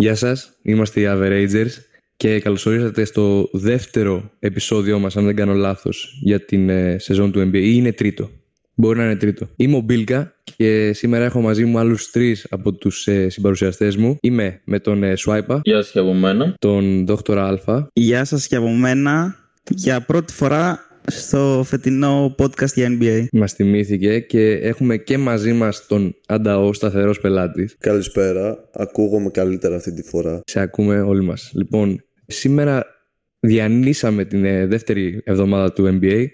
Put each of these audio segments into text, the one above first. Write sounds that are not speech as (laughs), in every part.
Γεια σας, είμαστε οι Averagers και καλωσορίσατε στο δεύτερο επεισόδιο μας, αν δεν κάνω λάθος, για την ε, σεζόν του NBA ή είναι τρίτο. Μπορεί να είναι τρίτο. Είμαι ο Μπίλκα και σήμερα έχω μαζί μου άλλους τρεις από τους ε, συμπαρουσιαστές μου. Είμαι με τον ε, Σουάιπα, Γεια σας και από μένα. τον Δόκτωρα Αλφα Γεια σας και από μένα για πρώτη φορά στο φετινό podcast για NBA. Μας θυμήθηκε και έχουμε και μαζί μας τον Ανταό σταθερός πελάτης. Καλησπέρα. Ακούγομαι καλύτερα αυτή τη φορά. Σε ακούμε όλοι μας. Λοιπόν, σήμερα διανύσαμε την ε, δεύτερη εβδομάδα του NBA,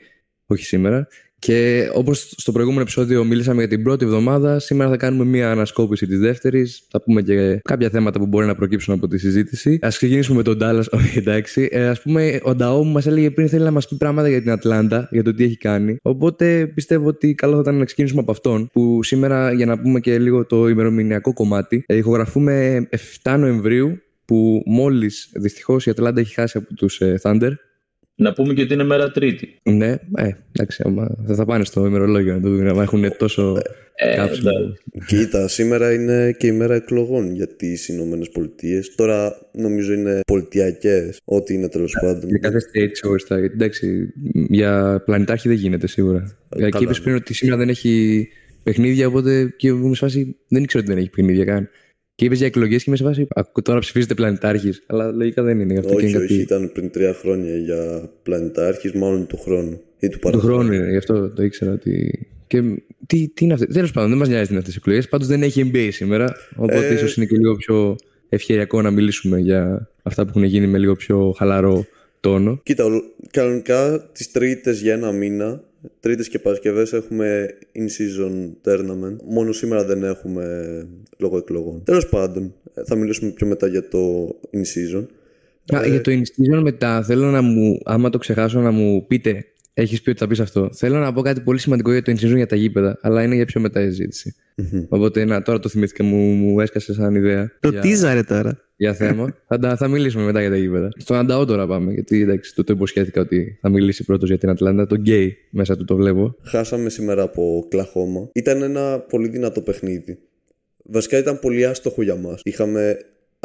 όχι σήμερα, και όπως στο προηγούμενο επεισόδιο μιλήσαμε για την πρώτη εβδομάδα, σήμερα θα κάνουμε μια ανασκόπηση της δεύτερης, θα πούμε και κάποια θέματα που μπορεί να προκύψουν από τη συζήτηση. Ας ξεκινήσουμε με τον Dallas, όχι εντάξει. Ε, ας πούμε, ο Νταό μου μας έλεγε πριν θέλει να μας πει πράγματα για την Ατλάντα, για το τι έχει κάνει. Οπότε πιστεύω ότι καλό θα ήταν να ξεκινήσουμε από αυτόν, που σήμερα για να πούμε και λίγο το ημερομηνιακό κομμάτι, ε, ηχογραφούμε 7 Νοεμβρίου, που μόλις δυστυχώς η Ατλάντα έχει χάσει από τους ε, Thunder. Να πούμε και ότι είναι μέρα Τρίτη. Ναι, ε, εντάξει, άμα θα, θα πάνε στο ημερολόγιο να το δουν, άμα έχουν τόσο Ε, κάψιμο. εντάξει. Κοίτα, σήμερα είναι και η μέρα εκλογών για τις Ηνωμένες Πολιτείες. Τώρα νομίζω είναι πολιτιακές, ό,τι είναι τέλος πάντων. Για κάθε state ξεχωριστά. Γιατί εντάξει, για πλανητάρχη δεν γίνεται σίγουρα. καλά, και είπε ναι. πριν ότι σήμερα δεν έχει παιχνίδια, οπότε και είμαι σε φάση δεν ήξερα ότι δεν έχει παιχνίδια καν. Και είπες για εκλογές και είμαι σε φάση. «Ακού, Τώρα ψηφίζετε πλανητάρχης. Αλλά λογικά δεν είναι. Γι' αυτό και όχι, είναι όχι, κάτι. ήταν πριν τρία χρόνια για πλανητάρχης, μάλλον του χρόνου ή του Του παραχρόνου. χρόνου είναι, γι' αυτό το ήξερα ότι. Και τι, τι είναι αυτό. Τέλος πάντων, δεν μας νοιάζει αυτές τι εκλογές. Πάντως δεν έχει NBA σήμερα. Οπότε Ε, ίσως είναι και λίγο πιο ευκαιριακό να μιλήσουμε για αυτά που έχουν γίνει με λίγο πιο χαλαρό τόνο. Κοίτα, ο- κανονικά τις Τρίτες για ένα μήνα, Τρίτες και Παρασκευές έχουμε in-season tournament. Μόνο σήμερα δεν έχουμε λόγω εκλογών. Τέλος πάντων, ε, θα μιλήσουμε πιο μετά για το in-season. Α, Ε, για το in-season μετά θέλω να μου, άμα το ξεχάσω, να μου πείτε. Έχεις πει ότι θα πεις αυτό. Θέλω να πω κάτι πολύ σημαντικό για το in-season για τα γήπεδα, αλλά είναι για πιο μετά η συζήτηση. Οπότε να, τώρα το θυμήθηκα, μου, μου έσκασε σαν ιδέα. Το για, τίζαρε τώρα. για θέμα. (laughs) θα, τα- θα μιλήσουμε μετά για τα γήπεδα. Στον Ανταό τώρα πάμε, γιατί εντάξει, το, το υποσχέθηκα ότι θα μιλήσει πρώτος για την Ατλάντα. Το γκέι μέσα του το βλέπω. Χάσαμε σήμερα από Οκλαχώμα. Ήταν ένα πολύ δυνατό παιχνίδι. Βασικά ήταν πολύ άστοχο για μας. Είχαμε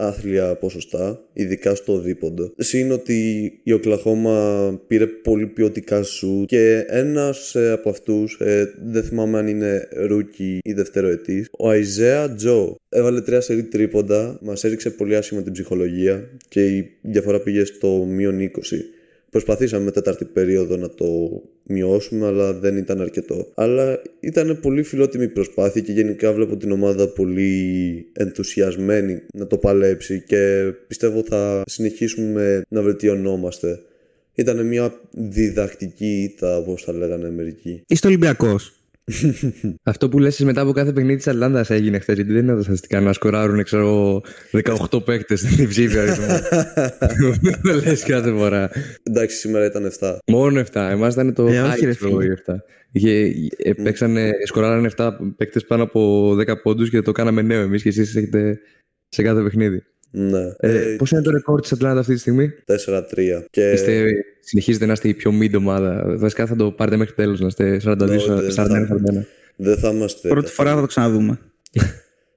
άθλια ποσοστά, ειδικά στο δίποντο. Συν ότι η Οκλαχώμα πήρε πολύ ποιοτικά σουτ και ένας ε, από αυτούς, ε, δεν θυμάμαι αν είναι rookie ή δευτεροετής, ο Αϊζάια Τζο έβαλε τρία σερί τρίποντα, μας έριξε πολύ άσχημα την ψυχολογία και η διαφορά πήγε στο μείον 20. Προσπαθήσαμε τέταρτη περίοδο να το μειώσουμε, αλλά δεν ήταν αρκετό. Αλλά ήταν πολύ φιλότιμη προσπάθεια και γενικά βλέπω την ομάδα πολύ ενθουσιασμένη να το παλέψει και πιστεύω θα συνεχίσουμε να βελτιωνόμαστε. Ήταν μια διδακτική ήττα, όπως θα λέγανε μερικοί. Είστε Ολυμπιακός. (laughs) Αυτό που λες μετά από κάθε παιχνίδι της Ατλάντας έγινε χθες, γιατί δεν είναι τα στατιστικά να σκοράρουν, ξέρω εγώ, 18 παίκτες στην ψήφια. (laughs) Δεν λες κάθε φορά. Εντάξει, σήμερα ήταν 7. Μόνο 7. Εμάς ήταν το Ε, όχι, high, ρε ξέρω εγώ, φίλε. οι 7. Είχε, ε, παίξανε, σκοράρανε 7 παίκτες πάνω από 10 πόντους και το κάναμε νέο εμείς και εσείς έχετε σε κάθε παιχνίδι. Ναι. Ε, Ε, Πώς είναι το ρεκόρ της Ατλάντα αυτή τη στιγμή, 4-3. Και... Είστε, συνεχίζετε να είστε η πιο mid ομάδα. Βασικά θα το πάρετε μέχρι τέλος, να είστε 42-41. Όχι, δεν θα. Δεν θα είμαστε. Πρώτη φορά θα το ξαναδούμε. (laughs)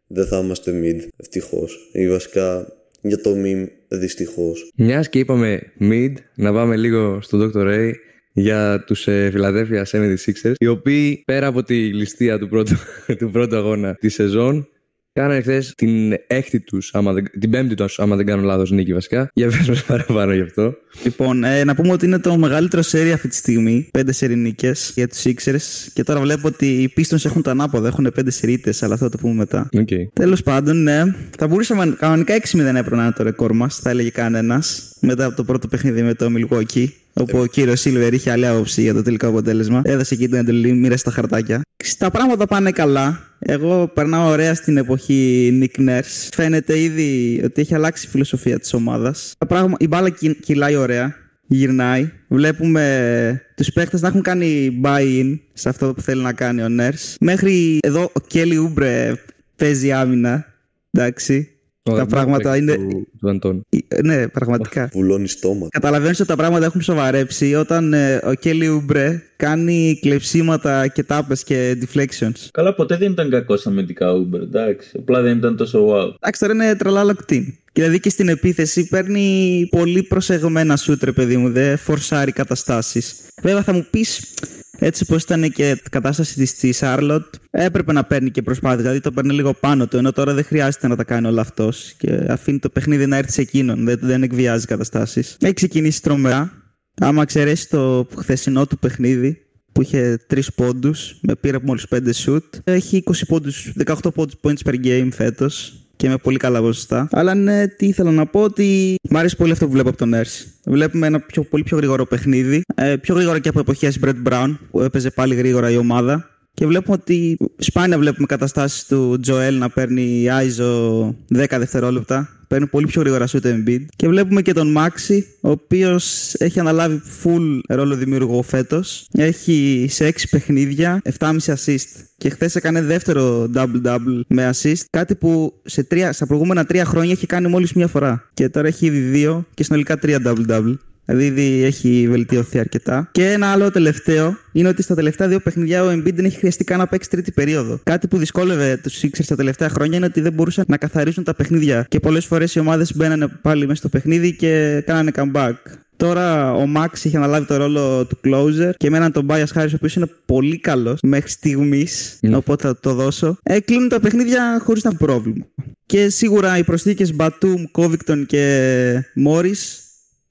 Δεν θα είμαστε mid, ευτυχώς. Ή βασικά για το meme, δυστυχώς. Μιας και είπαμε mid, να πάμε λίγο στον Dr. Ray για τους ε, Philadelphia 76ers, οι οποίοι πέρα από τη ληστεία του πρώτου, (laughs) του πρώτου αγώνα της σεζόν, κάνανε χθες την έκτη τους, άμα δεν, την πέμπτη τους, άμα δεν κάνω λάθος νίκη βασικά. Για πες μας παραπάνω γι' αυτό. Λοιπόν, ε, να πούμε ότι είναι το μεγαλύτερο σερί αυτή τη στιγμή. Πέντε σερί νίκες για τους Sixers. Και τώρα βλέπω ότι οι Pistons έχουν τα ανάποδα. Έχουν πέντε σερίτες, αλλά αυτό θα το πούμε μετά. Okay. Τέλος πάντων, ναι. Θα μπορούσαμε κανονικά 6-0 έπρεπε να είναι το ρεκόρ μας, θα έλεγε κανένας. Μετά από το πρώτο παιχνίδι με το Milwaukee. Όπου ο κύριος Σίλβερ είχε άλλη άποψη για το τελικό αποτέλεσμα. Έδωσε εκεί την εντολή, μοίρασε τα χαρτάκια. Τα πράγματα πάνε καλά. Εγώ περνάω ωραία στην εποχή Nick Nurse. Φαίνεται ήδη ότι έχει αλλάξει η φιλοσοφία της ομάδας. Η μπάλα κυ- κυλάει ωραία. Γυρνάει. Βλέπουμε τους παίχτε να έχουν κάνει buy-in σε αυτό που θέλει να κάνει ο Nurse. Μέχρι εδώ ο Kelly Ούμπρε παίζει άμυνα. Εντάξει. Τα πράγματα είναι. Του, του Αντών. Ναι, πραγματικά. Βουλώνει στόμα. Καταλαβαίνεις ότι τα πράγματα έχουν σοβαρέψει όταν ε, ο Κέλι Ούμπρε κάνει κλεψίματα και τάπες και deflections. Καλά, ποτέ δεν ήταν κακός αμυντικά Uber, εντάξει. Απλά δεν ήταν τόσο wow. Εντάξει, τώρα είναι τρελά λοκτίν. Δηλαδή και στην επίθεση παίρνει πολύ προσεγμένα σούτ, ρε παιδί μου. Δεν φορσάρει καταστάσεις. Βέβαια θα μου πεις, έτσι πώ ήταν και η κατάσταση της στη Σάρλοτ, έπρεπε να παίρνει και προσπάθεια. Δηλαδή το παίρνει λίγο πάνω του, ενώ τώρα δεν χρειάζεται να τα κάνει όλα αυτός. Και αφήνει το παιχνίδι να έρθει σε εκείνον. Δεν, δεν εκβιάζει καταστάσεις. Έχει ξεκινήσει τρομερά. Άμα εξαιρέσεις το χθεσινό του παιχνίδι, που είχε 3 πόντους, με πήρε μόλις 5 σουτ. Έχει 20 πόντους, 18 πόντους points per game φέτος και με πολύ καλά ποσοστά. Αλλά ναι, τι ήθελα να πω ότι μου αρέσει πολύ αυτό που βλέπω από τον Νέρση. Βλέπουμε ένα πιο, πολύ πιο γρήγορο παιχνίδι. Ε, πιο γρήγορο και από εποχές Brett Brown που έπαιζε πάλι γρήγορα η ομάδα. Και βλέπουμε ότι σπάνια βλέπουμε καταστάσεις του Τζοέλ να παίρνει ISO 10 δευτερόλεπτα. Παίρνει πολύ πιο γρήγορα σου το Embiid. Και βλέπουμε και τον Μάξι, ο οποίος έχει αναλάβει full ρόλο δημιουργό φέτος. Έχει σε 6 παιχνίδια 7,5 assist. Και χθες έκανε δεύτερο double-double με assist. Κάτι που σε τρία, στα προηγούμενα τρία χρόνια έχει κάνει μόλις μία φορά. Και τώρα έχει ήδη δύο και συνολικά τρία double-double. Δηλαδή ήδη έχει βελτιωθεί αρκετά. Και ένα άλλο τελευταίο είναι ότι στα τελευταία δύο παιχνιδιά ο Embiid δεν έχει χρειαστεί καν να παίξει τρίτη περίοδο. Κάτι που δυσκόλευε τους Sixers τα τελευταία χρόνια είναι ότι δεν μπορούσαν να καθαρίσουν τα παιχνίδια. Και πολλές φορές οι ομάδες μπαίνανε πάλι μέσα στο παιχνίδι και κάνανε comeback. Τώρα ο Max έχει αναλάβει το ρόλο του closer και με έναν τον Bias Harris ο οποίος είναι πολύ καλός μέχρι στιγμής. Ναι. Οπότε θα το δώσω. Ε, κλείνουν τα παιχνίδια χωρίς να έχουν πρόβλημα. Και σίγουρα οι προσθήκες Batum, Covington και Morris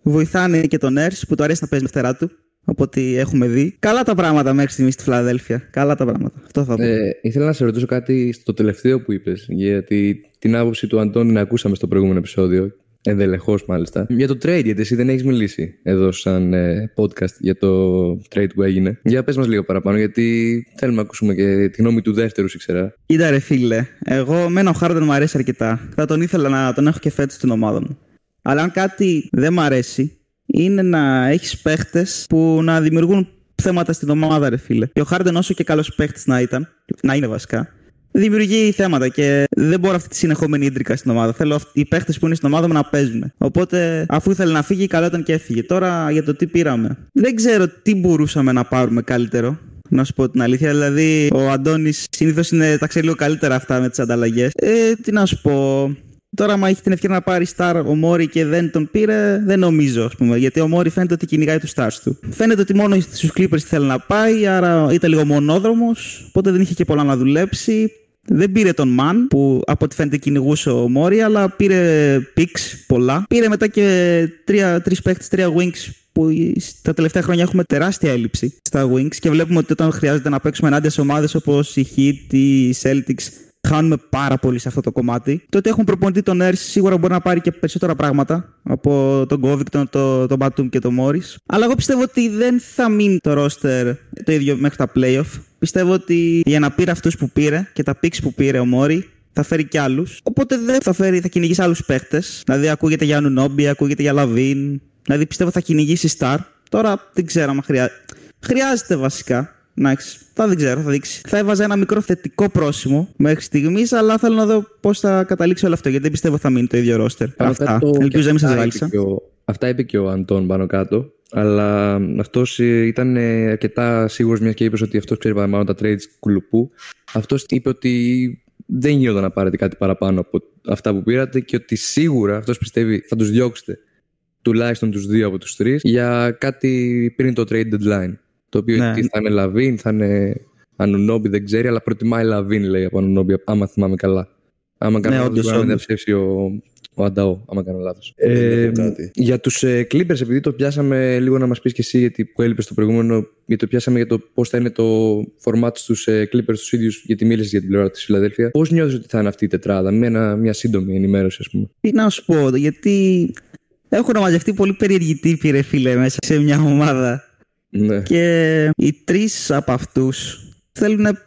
βοηθάνε και τον Nurse που του αρέσει να παίζει με φτερά του. Από ό,τι έχουμε δει. Καλά τα πράγματα μέχρι στιγμής στη Φιλαδέλφια. Καλά τα πράγματα. Αυτό θα πω. Ε, ήθελα να σε ρωτήσω κάτι στο τελευταίο που είπες, γιατί την άποψη του Αντώνη να ακούσαμε στο προηγούμενο επεισόδιο. Ενδελεχώς μάλιστα. Για το trade, γιατί εσύ δεν έχεις μιλήσει εδώ σαν ε, podcast για το trade που έγινε. Για πες μας λίγο παραπάνω, γιατί θέλουμε να ακούσουμε και τη γνώμη του δεύτερου, ήξερα. Κοίτα ρε φίλε, εγώ μένα ο Χάρντεν μου αρέσει αρκετά. Θα τον ήθελα να τον έχω και φέτος στην ομάδα μου. Αλλά αν κάτι δεν μ' αρέσει, είναι να έχεις παίχτες που να δημιουργούν θέματα στην ομάδα, ρε φίλε. Και ο Χάρντεν, όσο και καλός παίχτης να ήταν, να είναι βασικά, δημιουργεί θέματα και δεν μπορώ αυτή τη συνεχόμενη ίντρικα στην ομάδα. Θέλω αυτ- οι παίχτες που είναι στην ομάδα μου να παίζουν. Οπότε, αφού ήθελε να φύγει, καλό ήταν και έφυγε. Τώρα για το τι πήραμε. Δεν ξέρω τι μπορούσαμε να πάρουμε καλύτερο. Να σου πω την αλήθεια. Δηλαδή, ο Αντώνης συνήθως τα ξέρει λίγο καλύτερα αυτά με τις ανταλλαγές. Ε, τι να σου πω. Τώρα, άμα έχει την ευκαιρία να πάρει Star ο Μόρι και δεν τον πήρε, δεν νομίζω, ας πούμε. Γιατί ο Μόρι φαίνεται ότι κυνηγάει τους Stars του. Φαίνεται ότι μόνο στους Clippers θέλει να πάει, άρα ήταν λίγο μονόδρομος. Οπότε δεν είχε και πολλά να δουλέψει. Δεν πήρε τον Μαν που από ό,τι φαίνεται κυνηγούσε ο Μόρι, αλλά πήρε picks πολλά. Πήρε μετά και τρία, τρεις παίχτες, τρία wings που τα τελευταία χρόνια έχουμε τεράστια έλλειψη στα wings και βλέπουμε ότι όταν χρειάζεται να παίξουμε ενάντια σε ομάδες όπως η Heat, οι Celtics, χάνουμε πάρα πολύ σε αυτό το κομμάτι. Το ότι έχουν προπονητή τον Nurse σίγουρα μπορεί να πάρει και περισσότερα πράγματα από τον Covington, τον, τον Batum και τον Morris. Αλλά εγώ πιστεύω ότι δεν θα μείνει το roster το ίδιο μέχρι τα playoff. Πιστεύω ότι για να πήρε αυτούς που πήρε και τα picks που πήρε ο Μόρι, θα φέρει κι άλλους. Οπότε δεν θα, φέρει, θα κυνηγήσει άλλους παίχτες. Δηλαδή, ακούγεται για Νουνόμπι, ακούγεται για Λαβίν. Δηλαδή, πιστεύω θα κυνηγήσει Star. Τώρα δεν ξέρω αν χρειάζεται. Χρειάζεται βασικά. Εντάξει, θα δεν ξέρω, θα δείξει. Θα έβαζα ένα μικρό θετικό πρόσημο μέχρι στιγμής, αλλά θέλω να δω πώς θα καταλήξει όλο αυτό. Γιατί δεν πιστεύω θα μείνει το ίδιο ρόστερ. Αυτά. το- Ελπίζω να μην σας αυτά ζάλισα. είπε και ο- Αυτά είπε και ο Αντών πάνω κάτω. Αλλά αυτός ήταν ε, αρκετά σίγουρος, μιας και είπες ότι αυτός ξέρει παραπάνω τα trades κουλουπού. Αυτός είπε ότι δεν γίνονταν να πάρετε κάτι παραπάνω από αυτά που πήρατε και ότι σίγουρα αυτός πιστεύει θα τους διώξετε τουλάχιστον τους δύο από τους τρεις για κάτι πριν το trade deadline. Το οποίο Ναι. τι θα είναι Λαβίν, θα είναι Ανουνόμπι, δεν ξέρει, αλλά προτιμάει Λαβίν, λέει από Ανουνόμπι, άμα θυμάμαι καλά. Άμα κάνω Ναι, λάθος, όντως, μπορεί να με όντως. διαψεύσει ο, ο Ανταό, άμα κάνω λάθος. Ε, κάτι. για τους ε, Clippers, επειδή το πιάσαμε λίγο να μας πεις και εσύ, γιατί που έλειπες στο προηγούμενο, γιατί το πιάσαμε για το πώς θα είναι το format στους ε, Clippers τους ίδιους, γιατί μίλησες για την πλευρά της Φιλαδέλφια. Πώς νιώθεις ότι θα είναι αυτή η τετράδα, με ένα, μια σύντομη ενημέρωση, ας πούμε. Τι να σου πω, γιατί έχουν μαζευτεί πολύ περίεργοι τύποι, ρε φίλε, μέσα σε μια ομάδα. Ναι. Και οι τρεις από αυτούς θέλουν.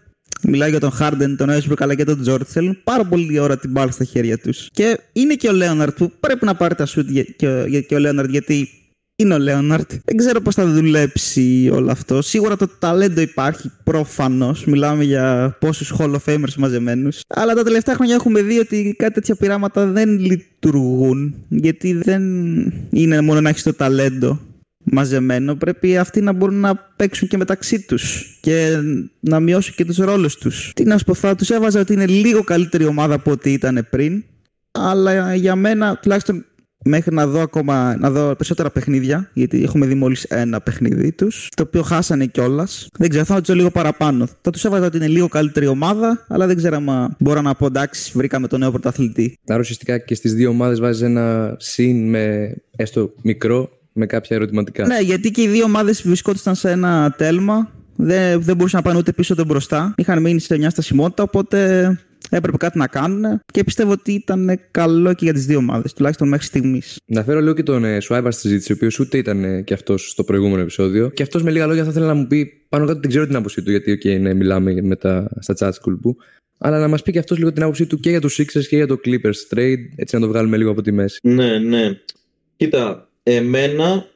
Μιλάω για τον Χάρντεν, τον Γουέστμπρουκ αλλά και τον Τζορτζ. Θέλουν πάρα πολύ ώρα την μπάλα στα χέρια τους. Και είναι και ο Λέοναρτ που πρέπει να πάρει τα σουτ για- και, ο- για- και ο Λέοναρτ γιατί είναι ο Λέοναρτ. Δεν ξέρω πώς θα δουλέψει όλο αυτό. Σίγουρα το ταλέντο υπάρχει προφανώς. Μιλάμε για πόσους Hall of Famers μαζεμένους. Αλλά τα τελευταία χρόνια έχουμε δει ότι κάτι τέτοια πειράματα δεν λειτουργούν. Γιατί δεν είναι μόνο να έχεις το ταλέντο μαζεμένο, πρέπει αυτοί να μπορούν να παίξουν και μεταξύ τους και να μειώσουν και τους ρόλους τους. Τι να σου πω, θα τους έβαζα ότι είναι λίγο καλύτερη ομάδα από ό,τι ήταν πριν. Αλλά για μένα, τουλάχιστον μέχρι να δω ακόμα να δω περισσότερα παιχνίδια, γιατί έχουμε δει μόλις ένα παιχνίδι τους, το οποίο χάσανε κιόλας. Δεν ξέρω, θα του λίγο παραπάνω. Θα τους έβαζα ότι είναι λίγο καλύτερη ομάδα, αλλά δεν ξέρω αν μπορώ να πω εντάξει, βρήκαμε τον νέο πρωταθλητή. Άρα ουσιαστικά και στις δύο ομάδες βάζεις ένα συν με έστω μικρό, με κάποια ερωτηματικά. Ναι, γιατί και οι δύο ομάδες βρισκόντουσαν σε ένα τέλμα. Δεν, δεν μπορούσαν να πάνε ούτε πίσω ούτε μπροστά. Είχαν μείνει σε μια στασιμότητα, οπότε έπρεπε κάτι να κάνουν και πιστεύω ότι ήταν καλό και για τις δύο ομάδες, τουλάχιστον μέχρι στιγμής. Να φέρω λίγο και τον ε, Σουάιμπα στη συζήτηση, ο οποίος ούτε ήταν ε, και αυτός στο προηγούμενο επεισόδιο. Και αυτός με λίγα λόγια θα ήθελα να μου πει πάνω κάτω δεν ξέρω την άποψή του, γιατί okay, ναι, μιλάμε μετά στα chat school που. Αλλά να μας πει και αυτός λίγο την άποψή του και για τους Sixers και για το Clippers trade, έτσι να το βγάλουμε λίγο από τη μέση. Ναι, ναι. Κοίτα, εμένα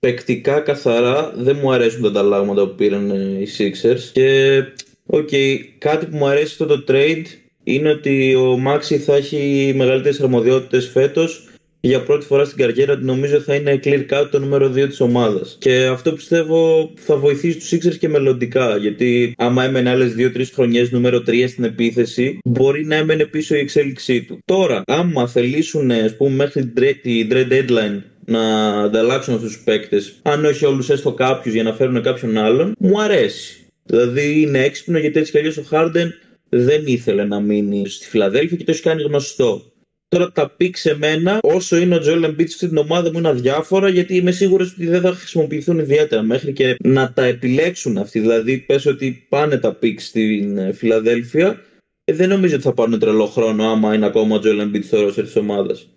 παικτικά καθαρά δεν μου αρέσουν τα ανταλλάγματα που πήραν ε, οι Sixers και Οκ, okay, κάτι που μου αρέσει αυτό το trade είναι ότι ο Μάξι θα έχει μεγαλύτερες αρμοδιότητες φέτος για πρώτη φορά στην καριέρα ότι νομίζω θα είναι clear cut το νούμερο 2 της ομάδας. Και αυτό πιστεύω θα βοηθήσει τους Sixers και μελλοντικά. Γιατί άμα έμενε άλλες 2-3 χρονιές νούμερο 3 στην επίθεση, μπορεί να έμενε πίσω η εξέλιξή του. Τώρα, άμα θελήσουν, ας πούμε, μέχρι την trade deadline να ανταλλάξουν αυτούς τους παίκτες, αν όχι όλους έστω κάποιους για να φέρουν κάποιον άλλον, μου αρέσει. Δηλαδή είναι έξυπνο γιατί έτσι κι αλλιώς ο Χάρντεν δεν ήθελε να μείνει στη Φιλαδέλφια και το έχει κάνει γνωστό. Τώρα τα picks εμένα, όσο είναι ο Τζόελ Embiid στην ομάδα μου είναι αδιάφορα γιατί είμαι σίγουρος ότι δεν θα χρησιμοποιηθούν ιδιαίτερα μέχρι και να τα επιλέξουν αυτοί. Δηλαδή, πες ότι πάνε τα picks στην ε, Φιλαδέλφια, ε, δεν νομίζω ότι θα πάρουν τρελό χρόνο άμα είναι ακόμα ο Τζόελ Embiid στο roster της ομάδας.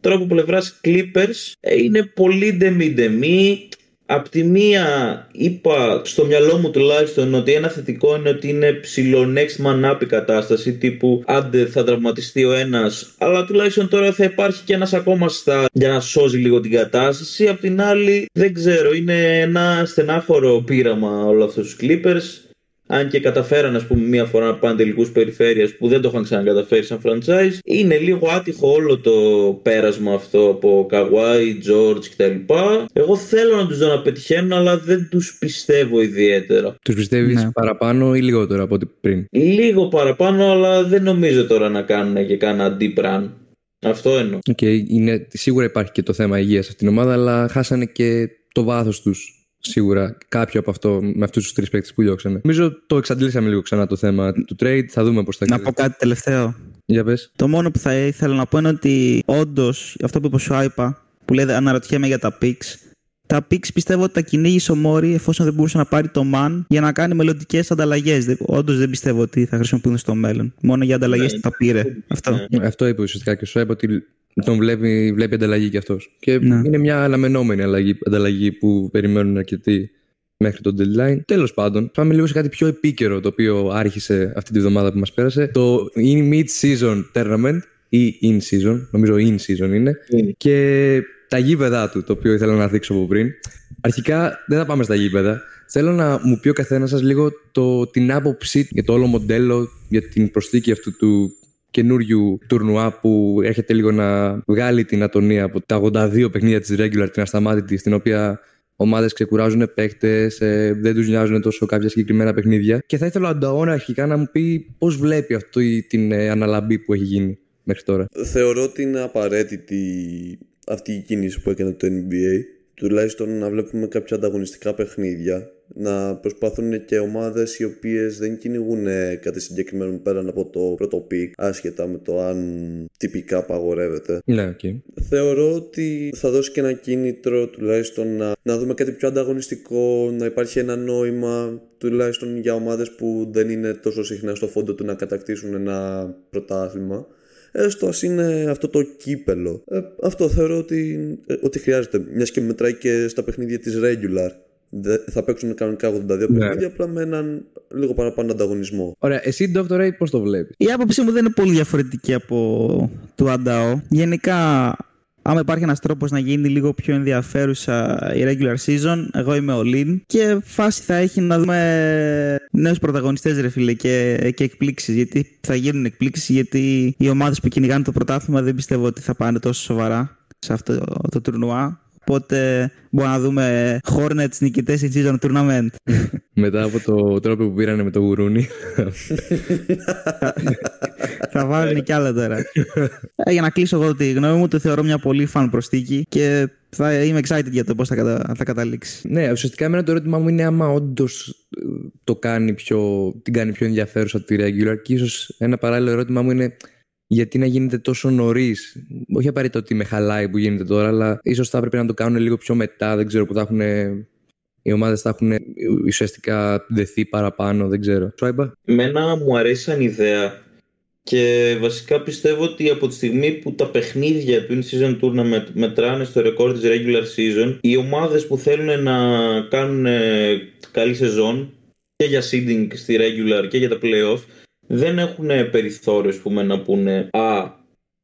Τώρα από πλευράς Clippers ε, είναι πολύ ντεμή-ντεμή. Απ' τη μία είπα στο μυαλό μου τουλάχιστον ότι ένα θετικό είναι ότι είναι ψηλό next man up η κατάσταση τύπου άντε θα τραυματιστεί ο ένας αλλά τουλάχιστον τώρα θα υπάρχει και ένας ακόμα στα για να σώζει λίγο την κατάσταση. Απ' την άλλη δεν ξέρω είναι ένα στενάχωρο πείραμα όλα αυτούς τους Clippers αν και καταφέραν ας πούμε μία φορά να πάνε τελικούς περιφέρειας που δεν το είχαν ξανακαταφέρει σαν franchise, είναι λίγο άτυχο όλο το πέρασμα αυτό από Καουάι, George κτλ. Εγώ θέλω να τους δω να πετυχαίνουν, αλλά δεν τους πιστεύω ιδιαίτερα. Τους πιστεύεις ναι. παραπάνω ή λιγότερο από ό,τι πριν; Λίγο παραπάνω, αλλά δεν νομίζω τώρα να κάνουν και κάνα deep run. Αυτό εννοώ. Okay, είναι, σίγουρα υπάρχει και το θέμα υγείας σε αυτήν την ομάδα, αλλά χάσανε και το βάθος τους σίγουρα κάποιο από αυτό με αυτούς τους τρεις παίκτες που διώξανε. Νομίζω το εξαντλήσαμε λίγο ξανά το θέμα του trade. Θα δούμε πώς θα γίνει. Να πω κάτι τελευταίο. Για πες. Το μόνο που θα ήθελα να πω είναι ότι όντως αυτό που είπε ο Σουάιπα, που λέει αναρωτιέμαι για τα picks, τα picks πιστεύω ότι τα κυνήγησε ο Μόρι εφόσον δεν μπορούσε να πάρει το man για να κάνει μελλοντικές ανταλλαγές. Όντως δεν πιστεύω ότι θα χρησιμοποιούν στο μέλλον. Μόνο για ανταλλαγές ναι, τα πήρε. Αυτό. Ναι. Αυτό είπε ουσιαστικά και σου είπα ότι τον βλέπει, βλέπει ανταλλαγή κι αυτός. Και ναι. είναι μια αναμενόμενη αλλαγή, ανταλλαγή που περιμένουν αρκετοί μέχρι το deadline. Τέλος πάντων, πάμε λίγο σε κάτι πιο επίκαιρο το οποίο άρχισε αυτή τη βδομάδα που μας πέρασε. Το in mid-season tournament ή in season, νομίζω in season είναι. Και τα γήπεδά του, το οποίο ήθελα να δείξω από πριν. Αρχικά δεν θα πάμε στα γήπεδα. Θέλω να μου πει ο καθένας σας λίγο το, την άποψή για το όλο μοντέλο, για την προσθήκη αυτού του καινούριου τουρνουά που έρχεται λίγο να βγάλει την ατονία από τα 82 παιχνίδια της regular, την ασταμάτητη, στην οποία ομάδες ξεκουράζουν παίχτες, ε, δεν τους νοιάζουν τόσο κάποια συγκεκριμένα παιχνίδια. Και θα ήθελα ο Ανταόνα αρχικά να μου πει πώς βλέπει αυτή την ε, αναλαμπή που έχει γίνει μέχρι τώρα. Θεωρώ ότι είναι απαραίτητη αυτή η κίνηση που έκανε το NBA τουλάχιστον να βλέπουμε κάποια ανταγωνιστικά παιχνίδια να προσπαθούν και ομάδες οι οποίες δεν κυνηγούν κάτι συγκεκριμένο πέραν από το πρώτο pick άσχετα με το αν τυπικά απαγορεύεται ναι, okay. θεωρώ ότι θα δώσει και ένα κίνητρο τουλάχιστον να, να δούμε κάτι πιο ανταγωνιστικό να υπάρχει ένα νόημα τουλάχιστον για ομάδες που δεν είναι τόσο συχνά στο φόντο του να κατακτήσουν ένα πρωτάθλημα έστω ας είναι αυτό το κύπελο. Ε, αυτό θεωρώ ότι, ε, ότι χρειάζεται, μιας και μετράει και στα παιχνίδια της regular. Θα παίξουν κανονικά 82 ναι. παιχνίδια, απλά με έναν λίγο παραπάνω ανταγωνισμό. Ωραία, εσύ, Dr. Ray, πώς το βλέπεις; Η άποψή μου δεν είναι πολύ διαφορετική από του Αντάο. Γενικά, άμα υπάρχει ένας τρόπος να γίνει λίγο πιο ενδιαφέρουσα η regular season, εγώ είμαι ο Λίν. Και φάση θα έχει να δούμε νέους πρωταγωνιστές, ρε φίλε, και, και εκπλήξεις. Γιατί θα γίνουν εκπλήξεις, γιατί οι ομάδες που κυνηγάνε το πρωτάθλημα δεν πιστεύω ότι θα πάνε τόσο σοβαρά σε αυτό το τουρνουά. Οπότε μπορούμε να δούμε Hornets νικητές in season tournament. Μετά από το τρόπο που πήρανε με το γουρούνι. θα βάλουν κι άλλα τώρα. Ε, για να κλείσω εγώ τη γνώμη μου, το θεωρώ μια πολύ φαν προστίκη και θα είμαι excited για το πώς θα, κατα... θα καταλήξει. Ναι, ουσιαστικά εμένα το ερώτημά μου είναι άμα όντως το κάνει πιο, την κάνει πιο ενδιαφέρουσα τη regular και ίσως ένα παράλληλο ερώτημά μου είναι γιατί να γίνεται τόσο νωρίς. Όχι απαραίτητα ότι με χαλάει που γίνεται τώρα, αλλά ίσως θα έπρεπε να το κάνουν λίγο πιο μετά. Δεν ξέρω που θα έχουν. Οι ομάδες θα έχουν ουσιαστικά δεθεί παραπάνω, δεν ξέρω. Σου Μένα μου αρέσει σαν ιδέα και βασικά πιστεύω ότι από τη στιγμή που τα παιχνίδια του in-season tournament μετράνε στο ρεκόρ της regular season, οι ομάδες που θέλουν να κάνουν καλή σεζόν και για seeding στη regular και για τα playoff δεν έχουν περιθώριος πούμε, να πούνε «Α,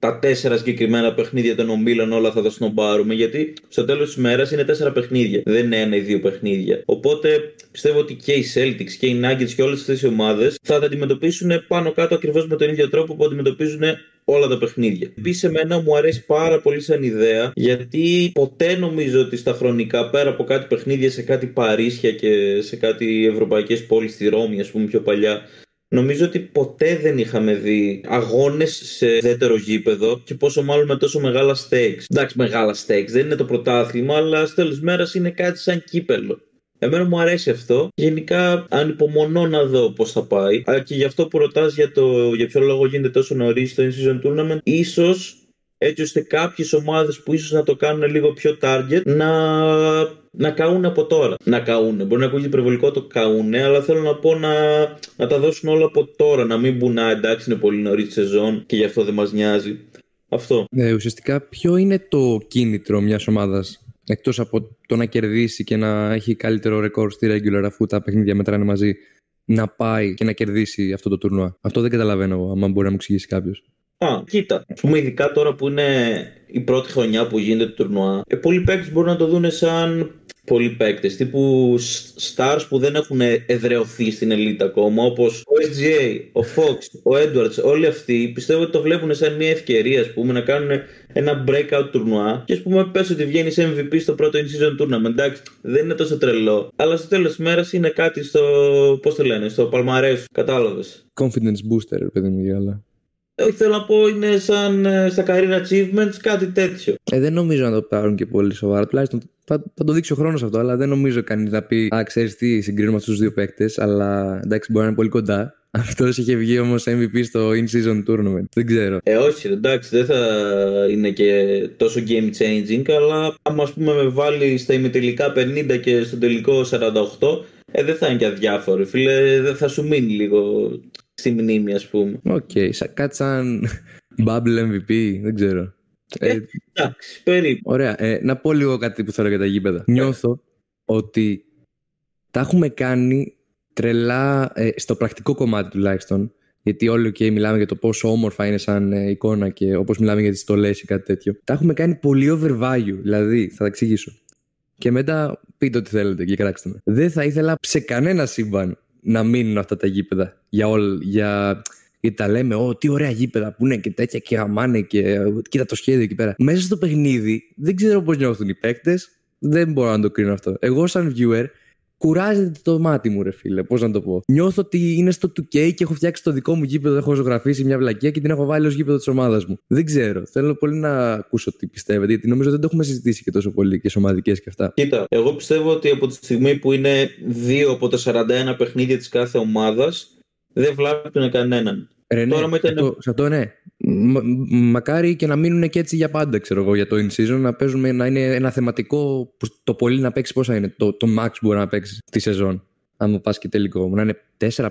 τα τέσσερα συγκεκριμένα παιχνίδια των ομίλων όλα θα τα σνομπάρουμε. Γιατί στο τέλος της μέρας είναι τέσσερα παιχνίδια. Δεν είναι ένα ή δύο παιχνίδια. Οπότε πιστεύω ότι και οι Celtics και οι Nuggets και όλες αυτές οι ομάδες θα τα αντιμετωπίσουν πάνω κάτω ακριβώς με τον ίδιο τρόπο που αντιμετωπίζουν όλα τα παιχνίδια. Επίσης, εμένα μου αρέσει πάρα πολύ σαν ιδέα γιατί ποτέ νομίζω ότι στα χρονικά πέρα από κάτι παιχνίδια σε κάτι Παρίσια και σε κάτι ευρωπαϊκές πόλεις στη Ρώμη, ας πούμε πιο παλιά, Νομίζω ότι ποτέ δεν είχαμε δει αγώνες σε δεύτερο γήπεδο και πόσο μάλλον με τόσο μεγάλα stakes. Εντάξει, μεγάλα stakes, δεν είναι το πρωτάθλημα, αλλά στο τέλος μέρας είναι κάτι σαν κύπελο. Εμένα μου αρέσει αυτό. Γενικά ανυπομονώ να δω πώς θα πάει. Αλλά και γι' αυτό που ρωτάς για, το, για ποιο λόγο γίνεται τόσο νωρί το in-season tournament, ίσως έτσι ώστε κάποιες ομάδες που ίσως να το κάνουν λίγο πιο target να, να καούν από τώρα. Να καούν. Μπορεί να ακούγεται υπερβολικό το καούν, αλλά θέλω να πω να, να τα δώσουν όλα από τώρα. Να μην μπουν, εντάξει, είναι πολύ νωρίς σεζόν και γι' αυτό δεν μας νοιάζει. Αυτό. Ναι, ουσιαστικά ποιο είναι το κίνητρο μιας ομάδας εκτός από το να κερδίσει και να έχει καλύτερο ρεκόρ στη regular αφού τα παιχνίδια μετράνε μαζί να πάει και να κερδίσει αυτό το τουρνουά; Αυτό δεν καταλαβαίνω εγώ, αν μπορεί να μου εξηγήσει κάποιος. Α, κοίτα. Α πούμε, ειδικά τώρα που είναι η πρώτη χρονιά που γίνεται το τουρνουά, ε, πολλοί παίκτες μπορούν να το δουν σαν πολλοί παίκτες. Τύπου stars που δεν έχουν εδρεωθεί στην ελίτ ακόμα, όπως ο SGA, ο Fox, ο Edwards, όλοι αυτοί πιστεύω ότι το βλέπουν σαν μια ευκαιρία ας πούμε, να κάνουν ένα breakout τουρνουά. Και ας πούμε, πες ότι βγαίνει MVP στο πρώτο in-season tournament. Εντάξει, δεν είναι τόσο τρελό. Αλλά στο τέλος της μέρας είναι κάτι στο. Πώς το λένε, στο παλμαρέ. Κατάλαβες. Confidence booster, παιδί μου, για άλλα. Όχι, θέλω να πω είναι σαν ε, στα career achievements, κάτι τέτοιο. Ε, δεν νομίζω να το πάρουν και πολύ σοβαρά. Τουλάχιστον θα, θα το δείξει ο χρόνος αυτό, αλλά δεν νομίζω κανείς να πει Α, ξέρεις τι, συγκρίνουμε αυτούς τους δύο παίκτες. Αλλά εντάξει, μπορεί να είναι πολύ κοντά. (laughs) Αυτός είχε βγει όμως MVP στο in-season tournament. Δεν ξέρω. Ε, όχι, εντάξει, δεν θα είναι και τόσο game changing, αλλά άμα ας πούμε με βάλει στα ημιτελικά 50 και στο τελικό 48, ε, δεν θα είναι και αδιάφορο. Φίλε, δεν θα σου μείνει λίγο στη μνήμη, ας πούμε. Οκ, okay, σαν κάτι σαν Bubble MVP, δεν ξέρω. Ε, εντάξει, περίπου. Ωραία. Ε, να πω λίγο κάτι που θέλω για τα γήπεδα. Νιώθω ότι τα έχουμε κάνει τρελά ε, στο πρακτικό κομμάτι τουλάχιστον. Γιατί όλοι okay, μιλάμε για το πόσο όμορφα είναι σαν ε, εικόνα και όπως μιλάμε για τις στολές ή κάτι τέτοιο. Τα έχουμε κάνει πολύ over value. Δηλαδή, θα τα εξηγήσω. Και μετά πείτε ό,τι θέλετε και κράξτε με. Δεν θα ήθελα σε κανένα σύμπαν να μείνουν αυτά τα γήπεδα για όλα. Για... Γιατί τα λέμε, Ω, τι ωραία γήπεδα που είναι και τέτοια και γαμάνε και κοίτα το σχέδιο εκεί πέρα. Μέσα στο παιχνίδι δεν ξέρω πώς νιώθουν οι παίκτες. Δεν μπορώ να το κρίνω αυτό. Εγώ, σαν viewer, κουράζεται το μάτι μου, ρε φίλε. Πώς να το πω. Νιώθω ότι είναι στο 2K και έχω φτιάξει το δικό μου γήπεδο, έχω ζωγραφίσει μια βλακία και την έχω βάλει ως γήπεδο της ομάδας μου. Δεν ξέρω. Θέλω πολύ να ακούσω τι πιστεύετε, γιατί νομίζω δεν το έχουμε συζητήσει και τόσο πολύ και ομαδικέ και αυτά. Κοίτα, εγώ πιστεύω ότι από τη στιγμή που είναι δύο από τα 41 παιχνίδια της κάθε ομάδας, δεν βλάπτουν κανέναν. Ρε, ναι, Τώρα ήταν... σε αυτό ναι. μακάρι και να μείνουν και έτσι για πάντα, ξέρω εγώ, για το in season, να παίζουμε να είναι ένα θεματικό που το πολύ να παίξει πόσα είναι, το, το max μπορεί να παίξει τη σεζόν. Αν μου πας και τελικό. Να είναι 4-5,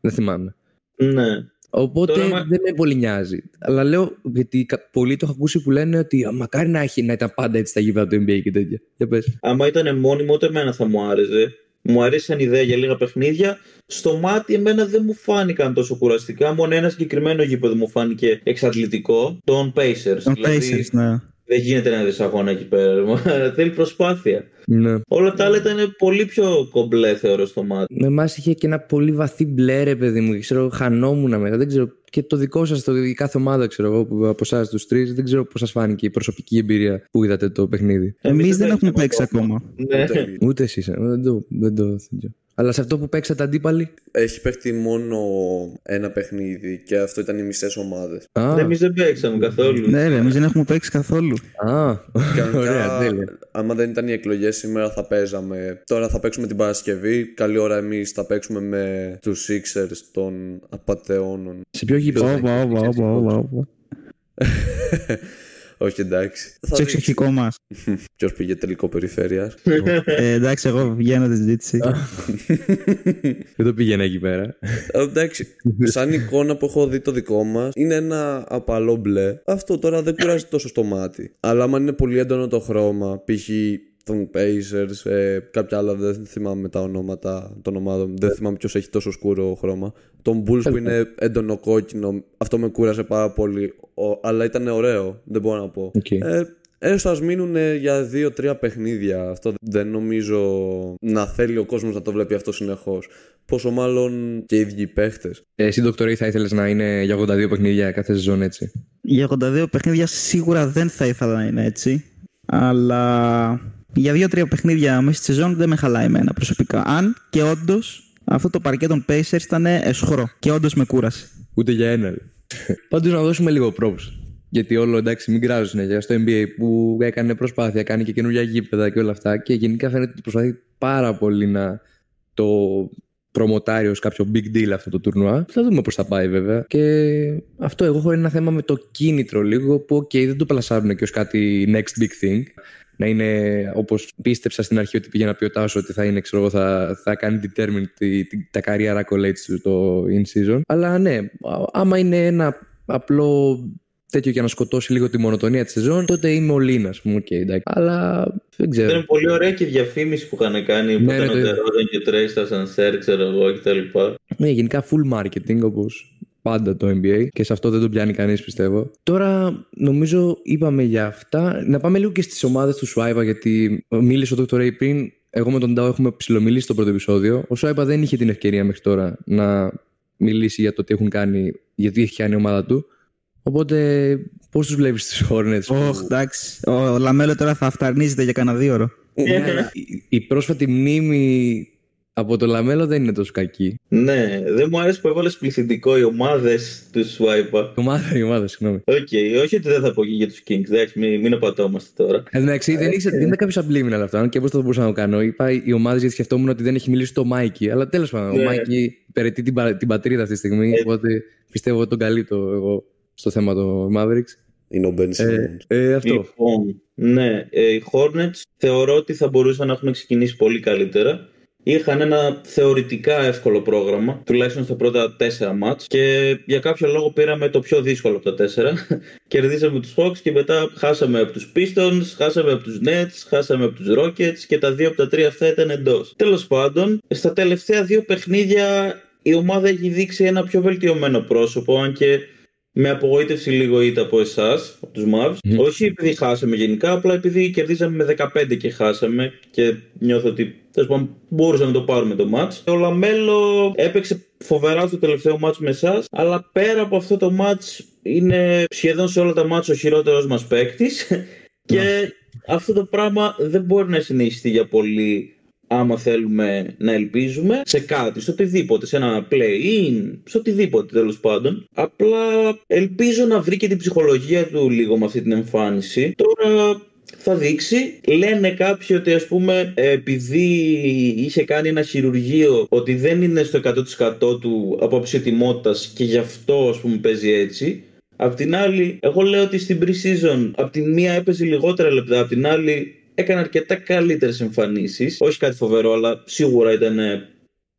δεν θυμάμαι. Ναι. Οπότε δεν με πολύ νοιάζει. Αλλά λέω, γιατί πολλοί το έχω ακούσει που λένε ότι μακάρι να, έχει, να ήταν πάντα έτσι τα γήπεδα του NBA και τέτοια. Για πες. Άμα ήταν μόνιμο, ούτε εμένα θα μου άρεσε. Μου αρέσει σαν ιδέα για λίγα παιχνίδια. Στο μάτι εμένα δεν μου φάνηκαν τόσο κουραστικά. Μόνο ένα συγκεκριμένο γήπεδο μου φάνηκε εξαντλητικό. Τον Pacers. Τον δηλαδή, Pacers, ναι. Δεν γίνεται να δει αγώνα εκεί πέρα. (laughs) Θέλει προσπάθεια. Ναι. Όλα τα άλλα ήταν πολύ πιο κομπλέ, θεωρώ στο μάτι. Με εμά είχε και ένα πολύ βαθύ μπλε, ρε παιδί μου. Ξέρω, χανόμουν μετά. Δεν ξέρω. Και το δικό σας, η κάθε ομάδα, ξέρω εγώ, από εσάς τους τρεις, δεν ξέρω πώς σας φάνηκε η προσωπική εμπειρία που είδατε το παιχνίδι. Εμείς δεν έχουμε παίξει ακόμα. Ναι. Ούτε εσείς. Ε, δεν το. Δεν το Αλλά σε αυτό που παίξατε αντίπαλοι; Έχει παίχτη μόνο ένα παιχνίδι και αυτό ήταν οι μισές ομάδες. Α, Ναι, Εμείς δεν παίξαμε καθόλου. Ναι, ρε, εμείς δεν έχουμε παίξει καθόλου. α ωραία, τέλεια. άμα δεν ήταν οι εκλογές σήμερα θα παίζαμε. Τώρα θα παίξουμε την Παρασκευή. Καλή ώρα εμείς θα παίξουμε με τους Sixers των απαταιώνων. Σε ποιο γήπεδο. θα Όπα, όπα, έχεις, όπα, όπα, όπα. (laughs) (laughs) (laughs) Όχι εντάξει. Στο εξοχικό μας. (laughs) Ποιος πήγε τελικό περιφέρεια. ε, εντάξει, εγώ βγαίνω τη συζήτηση. (laughs) Δεν το πήγαινα εκεί πέρα. Ε, εντάξει, σαν εικόνα που έχω δει το δικό μας είναι ένα απαλό μπλε. Αυτό τώρα δεν κουράζει τόσο στο μάτι. Αλλά άμα είναι πολύ έντονο το χρώμα, π.χ. των Pacers, ε, κάποια άλλα δεν θυμάμαι τα ονόματα των ομάδων. Δεν θυμάμαι ποιος έχει τόσο σκούρο χρώμα. Των Bulls που είναι έντονο κόκκινο, αυτό με κούρασε πάρα πολύ. Ο- αλλά ήταν ωραίο, δεν μπορώ να πω. Οκ. Ε, έστω ας μείνουν για δύο-τρία παιχνίδια. Αυτό δεν νομίζω να θέλει ο κόσμος να το βλέπει αυτό συνεχώς. Πόσο μάλλον και οι ίδιοι οι παίχτες. Ε, Εσύ, Δοκτωρή, θα ήθελες να είναι για 82 παιχνίδια κάθε σεζόν έτσι; Για 82 παιχνίδια σίγουρα δεν θα ήθελα να είναι έτσι. Αλλά για 2-3 παιχνίδια μέσα στη σεζόν δεν με χαλάει εμένα προσωπικά. Αν και όντως αυτό το παρκέ των Pacers ήταν αισχρό και όντως με κούρασε. Ούτε για ένα. Πάντως να δώσουμε λίγο props. Γιατί όλο εντάξει, μην κράζω συνέχεια στο NBA που έκανε προσπάθεια, κάνει και καινούργια γήπεδα και όλα αυτά. Και γενικά φαίνεται ότι προσπαθεί πάρα πολύ να το προμοτάρει ως κάποιο big deal αυτό το τουρνουά. Θα δούμε πώς θα πάει βέβαια. Και αυτό εγώ έχω ένα θέμα με το κίνητρο λίγο που οκ, δεν το πλασάρουν και ως κάτι next big thing. Να είναι όπως πίστεψα στην αρχή ότι πήγε να πει ο Τάσος ότι θα είναι, ξέρω εγώ, θα, θα κάνει determine τη, τη- τα career accolades του το in season. Αλλά ναι, α- άμα είναι ένα απλό τέτοιο για να σκοτώσει λίγο τη μονοτονία της σεζόν, τότε είμαι ο Λίνα, ας πούμε. Okay, εντάξει. Αλλά δεν ξέρω. Ήταν πολύ ωραία και η διαφήμιση που είχαν κάνει που Ναι, ήταν ναι, ο το είδα. Τερόδεν και ο Τρέι στα Σανσέρ, ξέρω εγώ κτλ. Ναι, γενικά full marketing όπως πάντα το NBA και σε αυτό δεν τον πιάνει κανείς πιστεύω. Τώρα νομίζω είπαμε για αυτά. Να πάμε λίγο και στις ομάδες του Swipe γιατί μίλησε ο Dr. Ray πριν. Εγώ με τον Τάο έχουμε ψηλομιλήσει στο πρώτο επεισόδιο. Ο Swipe δεν είχε την ευκαιρία μέχρι τώρα να μιλήσει για το τι έχουν κάνει, γιατί έχει κάνει η ομάδα του. Οπότε, πώς τους βλέπεις του Hornets. που- Ωχ, εντάξει. Ο Λαμέλο τώρα θα αυταρνίζεται για κανένα δύο ώρο. Ναι, αλλά η- η πρόσφατη μνήμη από το Λαμέλο δεν είναι τόσο κακή. Ναι, δεν μου άρεσε που έβαλες πληθυντικό οι ομάδες του Swipe. Η ομάδα, η ομάδα, συγγνώμη. Οκ, όχι ότι δεν θα πω και για τους Kings, εντάξει, μην, μην απατώμαστε τώρα. Εν τω μεταξύ, δεν, ήξερα- δεν ήταν κάποιος subliminal αυτό. Αν και πώς θα μπορούσα να το κάνω. Είπα οι ομάδες γιατί σκεφτόμουν ότι δεν έχει μιλήσει το Μάικι. Αλλά τέλος πάντων, Ναι. ο Μάικι υπηρετεί την, πα- την πατρίδα αυτή τη στιγμή. Ε. Οπότε πιστεύω ότι τον καλύπτω εγώ στο θέμα των Mavericks. Είναι ο Ben Ε, Simmons. ε, αυτό. Λοιπόν, ναι, ε, οι Hornets θεωρώ ότι θα μπορούσαν να έχουν ξεκινήσει πολύ καλύτερα. Είχαν ένα θεωρητικά εύκολο πρόγραμμα, τουλάχιστον στα πρώτα τέσσερα μάτς και για κάποιο λόγο πήραμε το πιο δύσκολο από τα τέσσερα. (laughs) Κερδίσαμε τους Hawks και μετά χάσαμε από τους Pistons, χάσαμε από τους Nets, χάσαμε από τους Rockets και τα δύο από τα τρία αυτά ήταν εντός. Τέλος πάντων, στα τελευταία δύο παιχνίδια η ομάδα έχει δείξει ένα πιο βελτιωμένο πρόσωπο, αν και με απογοήτευση λίγο ήττα από εσάς, από τους Mavs. Μμμ. Όχι επειδή χάσαμε γενικά, απλά επειδή κερδίσαμε με 15 και χάσαμε και νιώθω ότι τέλος πάντων, μπορούσαμε να το πάρουμε το match. Ο Λαμέλο έπαιξε φοβερά στο τελευταίο match με εσάς, αλλά πέρα από αυτό το match είναι σχεδόν σε όλα τα match ο χειρότερος μας παίκτης. και αυτό το πράγμα δεν μπορεί να συνεχιστεί για πολύ άμα θέλουμε να ελπίζουμε σε κάτι, σε οτιδήποτε, σε ένα play-in, σε οτιδήποτε τέλος πάντων. Απλά ελπίζω να βρει και την ψυχολογία του λίγο με αυτή την εμφάνιση. Τώρα θα δείξει. Λένε κάποιοι ότι ας πούμε επειδή είχε κάνει ένα χειρουργείο ότι δεν είναι στο 100% του απόψη ετοιμότητας και γι' αυτό ας πούμε παίζει έτσι. Απ' την άλλη, εγώ λέω ότι στην pre-season απ' την μία έπαιζε λιγότερα λεπτά, απ' την άλλη έκανε αρκετά καλύτερες εμφανίσεις. Όχι κάτι φοβερό, αλλά σίγουρα ήταν ε,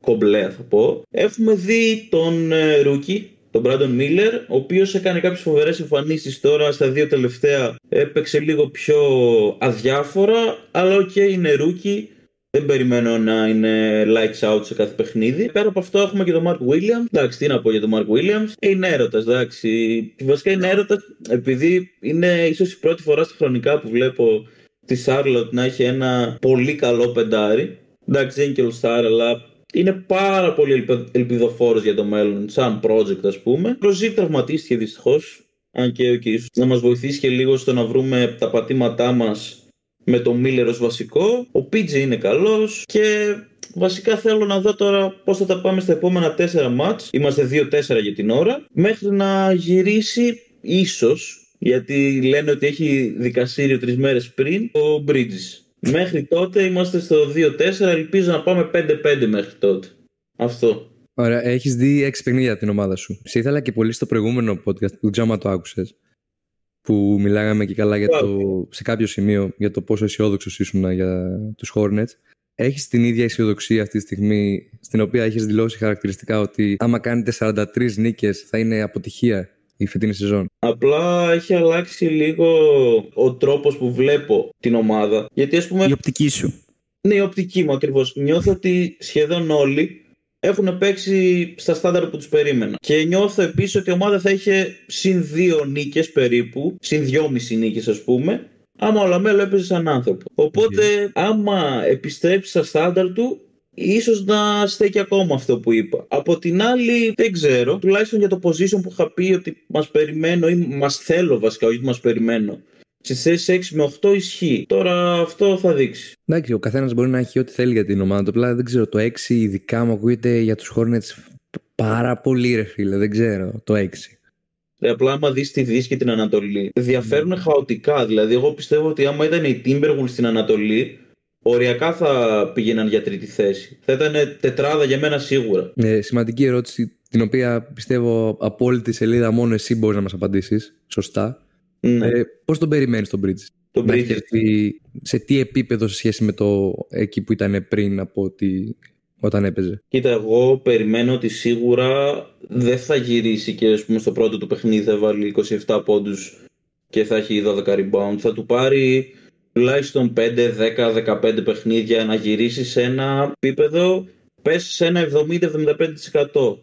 κομπλέ θα πω. Έχουμε δει τον ε, Ρούκι, τον Brandon Miller, ο οποίος έκανε κάποιες φοβερές εμφανίσεις τώρα στα δύο τελευταία. Έπαιξε λίγο πιο αδιάφορα, αλλά οκ, είναι rookie. Δεν περιμένω να είναι lights out σε κάθε παιχνίδι. Πέρα από αυτό έχουμε και τον Mark Williams. Εντάξει, τι να πω για τον Mark Williams. Ε, Είναι έρωτας, εντάξει. Βασικά είναι έρωτας επειδή είναι ίσως η πρώτη φορά στα χρονικά που βλέπω τη Charlotte να έχει ένα πολύ καλό πεντάρι. Εντάξει, δεν είναι και All Star, αλλά είναι πάρα πολύ ελπι- ελπιδοφόρος για το μέλλον, σαν project ας πούμε. Ο Ροζίερ τραυματίστηκε δυστυχώς, αν και okay, ίσως να μας βοηθήσει και λίγο στο να βρούμε τα πατήματά μας με τον Μίλλερ ως βασικό. Ο PJ είναι καλός και βασικά θέλω να δω τώρα πώς θα τα πάμε στα επόμενα τέσσερα μάτς. Είμαστε 2-4 για την ώρα. Μέχρι να γυρίσει, ίσως, γιατί λένε ότι έχει δικαστήριο τρεις μέρες πριν, ο Bridges. Μέχρι τότε είμαστε στο 2-4. Ελπίζω να πάμε 5-5 μέχρι τότε. Αυτό. Ωραία, έχεις δει έξι παιχνίδια από την ομάδα σου. Σε ήθελα και πολύ στο προηγούμενο podcast, που ξέρω το άκουσες. Που μιλάγαμε και καλά για το, σε κάποιο σημείο για το πόσο αισιόδοξος ήσουν για τους Hornets. Έχεις την ίδια αισιοδοξία αυτή τη στιγμή, στην οποία έχεις δηλώσει χαρακτηριστικά ότι άμα κάνετε 43 νίκες θα είναι αποτυχία; Η φετινή σεζόν. Απλά έχει αλλάξει λίγο ο τρόπος που βλέπω την ομάδα. Γιατί ας πούμε. Η οπτική σου. Ναι, η οπτική μου ακριβώς. Νιώθω ότι σχεδόν όλοι έχουν παίξει στα στάνταρ που τους περίμενα. Και νιώθω επίσης ότι η ομάδα θα είχε συν δύο νίκες περίπου, συν δυόμιση νίκες ας πούμε, άμα ο Λαμέλο έπαιζε σαν άνθρωπο. Οπότε, άμα επιστρέψει στα στάνταρ του, ίσως να στέκει ακόμα αυτό που είπα. Από την άλλη, δεν ξέρω, τουλάχιστον για το position που είχα πει ότι μας περιμένω ή μας θέλω βασικά, όχι μας περιμένω. Στι θέσει 6 με 8 ισχύει. Τώρα αυτό θα δείξει. Εντάξει, ο καθένας μπορεί να έχει ό,τι θέλει για την ομάδα. Απλά δεν ξέρω, το 6 ειδικά μου ακούγεται για τους Hornets πάρα πολύ ρε φίλε. Δεν ξέρω, το 6. Ε, απλά άμα δεις τη Δύση και την Ανατολή, διαφέρουν mm. χαοτικά. Δηλαδή, εγώ πιστεύω ότι άμα ήταν οι Timberwolves στην Ανατολή, οριακά θα πήγαιναν για τρίτη θέση. Θα ήταν τετράδα για μένα σίγουρα. Ε, σημαντική ερώτηση, την οποία πιστεύω από όλη τη σελίδα μόνο εσύ μπορείς να μας απαντήσεις. Σωστά. Ναι. Ε, Πώς τον περιμένεις τον Bridges, τον Bridges. σε τι επίπεδο σε σχέση με το εκεί που ήταν πριν από ότι όταν έπαιζε. Κοίτα, εγώ περιμένω ότι σίγουρα δεν θα γυρίσει και ας πούμε, στο πρώτο του παιχνίδι θα βάλει 27 πόντους και θα έχει 12 rebound. Θα του πάρει τουλάχιστον 5, 10, 15 παιχνίδια να γυρίσεις σε ένα επίπεδο πέσει σε ένα 70-75%.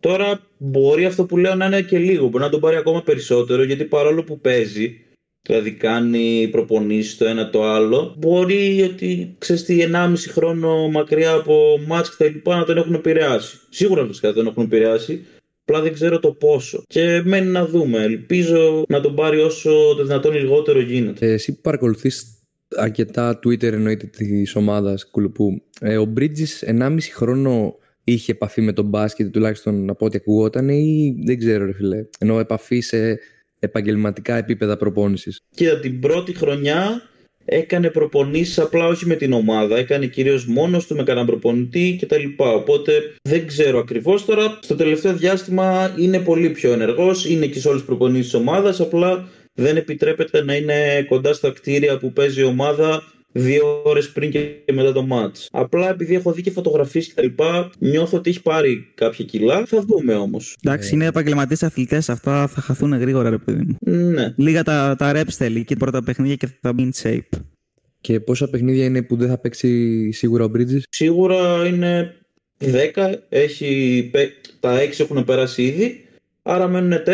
Τώρα μπορεί αυτό που λέω να είναι και λίγο, μπορεί να τον πάρει ακόμα περισσότερο γιατί παρόλο που παίζει, δηλαδή κάνει προπονήσεις το ένα το άλλο, μπορεί ότι ξέρεις τι 1,5 χρόνο μακριά από μάτς και τα λοιπά να τον έχουν επηρεάσει. Σίγουρα φυσικά τον έχουν επηρεάσει, απλά δεν ξέρω το πόσο. Και μένει να δούμε. Ελπίζω να τον πάρει όσο το δυνατόν λιγότερο γίνεται. Ε, εσύ που παρακολουθείς αρκετά Twitter εννοείται της ομάδας Κουλουπού, ε, ο Bridges 1,5 χρόνο είχε επαφή με τον μπάσκετ, τουλάχιστον από ό,τι ακουγόταν, ή δεν ξέρω, ρε φιλέ. Ενώ επαφή σε επαγγελματικά επίπεδα προπόνησης. Κοίτα, την πρώτη χρονιά έκανε προπονήσεις απλά όχι με την ομάδα. Έκανε κυρίως μόνος του με κανέναν προπονητή κτλ. Οπότε δεν ξέρω ακριβώς τώρα. Στο τελευταίο διάστημα είναι πολύ πιο ενεργός. Είναι και σε όλες τις προπονήσεις της ομάδας. Απλά δεν επιτρέπεται να είναι κοντά στα κτίρια που παίζει η ομάδα δύο ώρες πριν και μετά το match. Απλά επειδή έχω δει και φωτογραφίες και τα λοιπά, νιώθω ότι έχει πάρει κάποια κιλά. Θα δούμε όμως. Εντάξει, είναι επαγγελματίες αθλητές. Αυτά θα χαθούν γρήγορα, ρε παιδί μου. Ναι. Λίγα τα, τα reps θέλει και πρώτα παιχνίδια και θα μπει in shape. Και πόσα παιχνίδια είναι που δεν θα παίξει σίγουρα ο Bridges? Σίγουρα είναι 10. Έχει, τα 6 έχουν περάσει ήδη. Άρα μένουν 4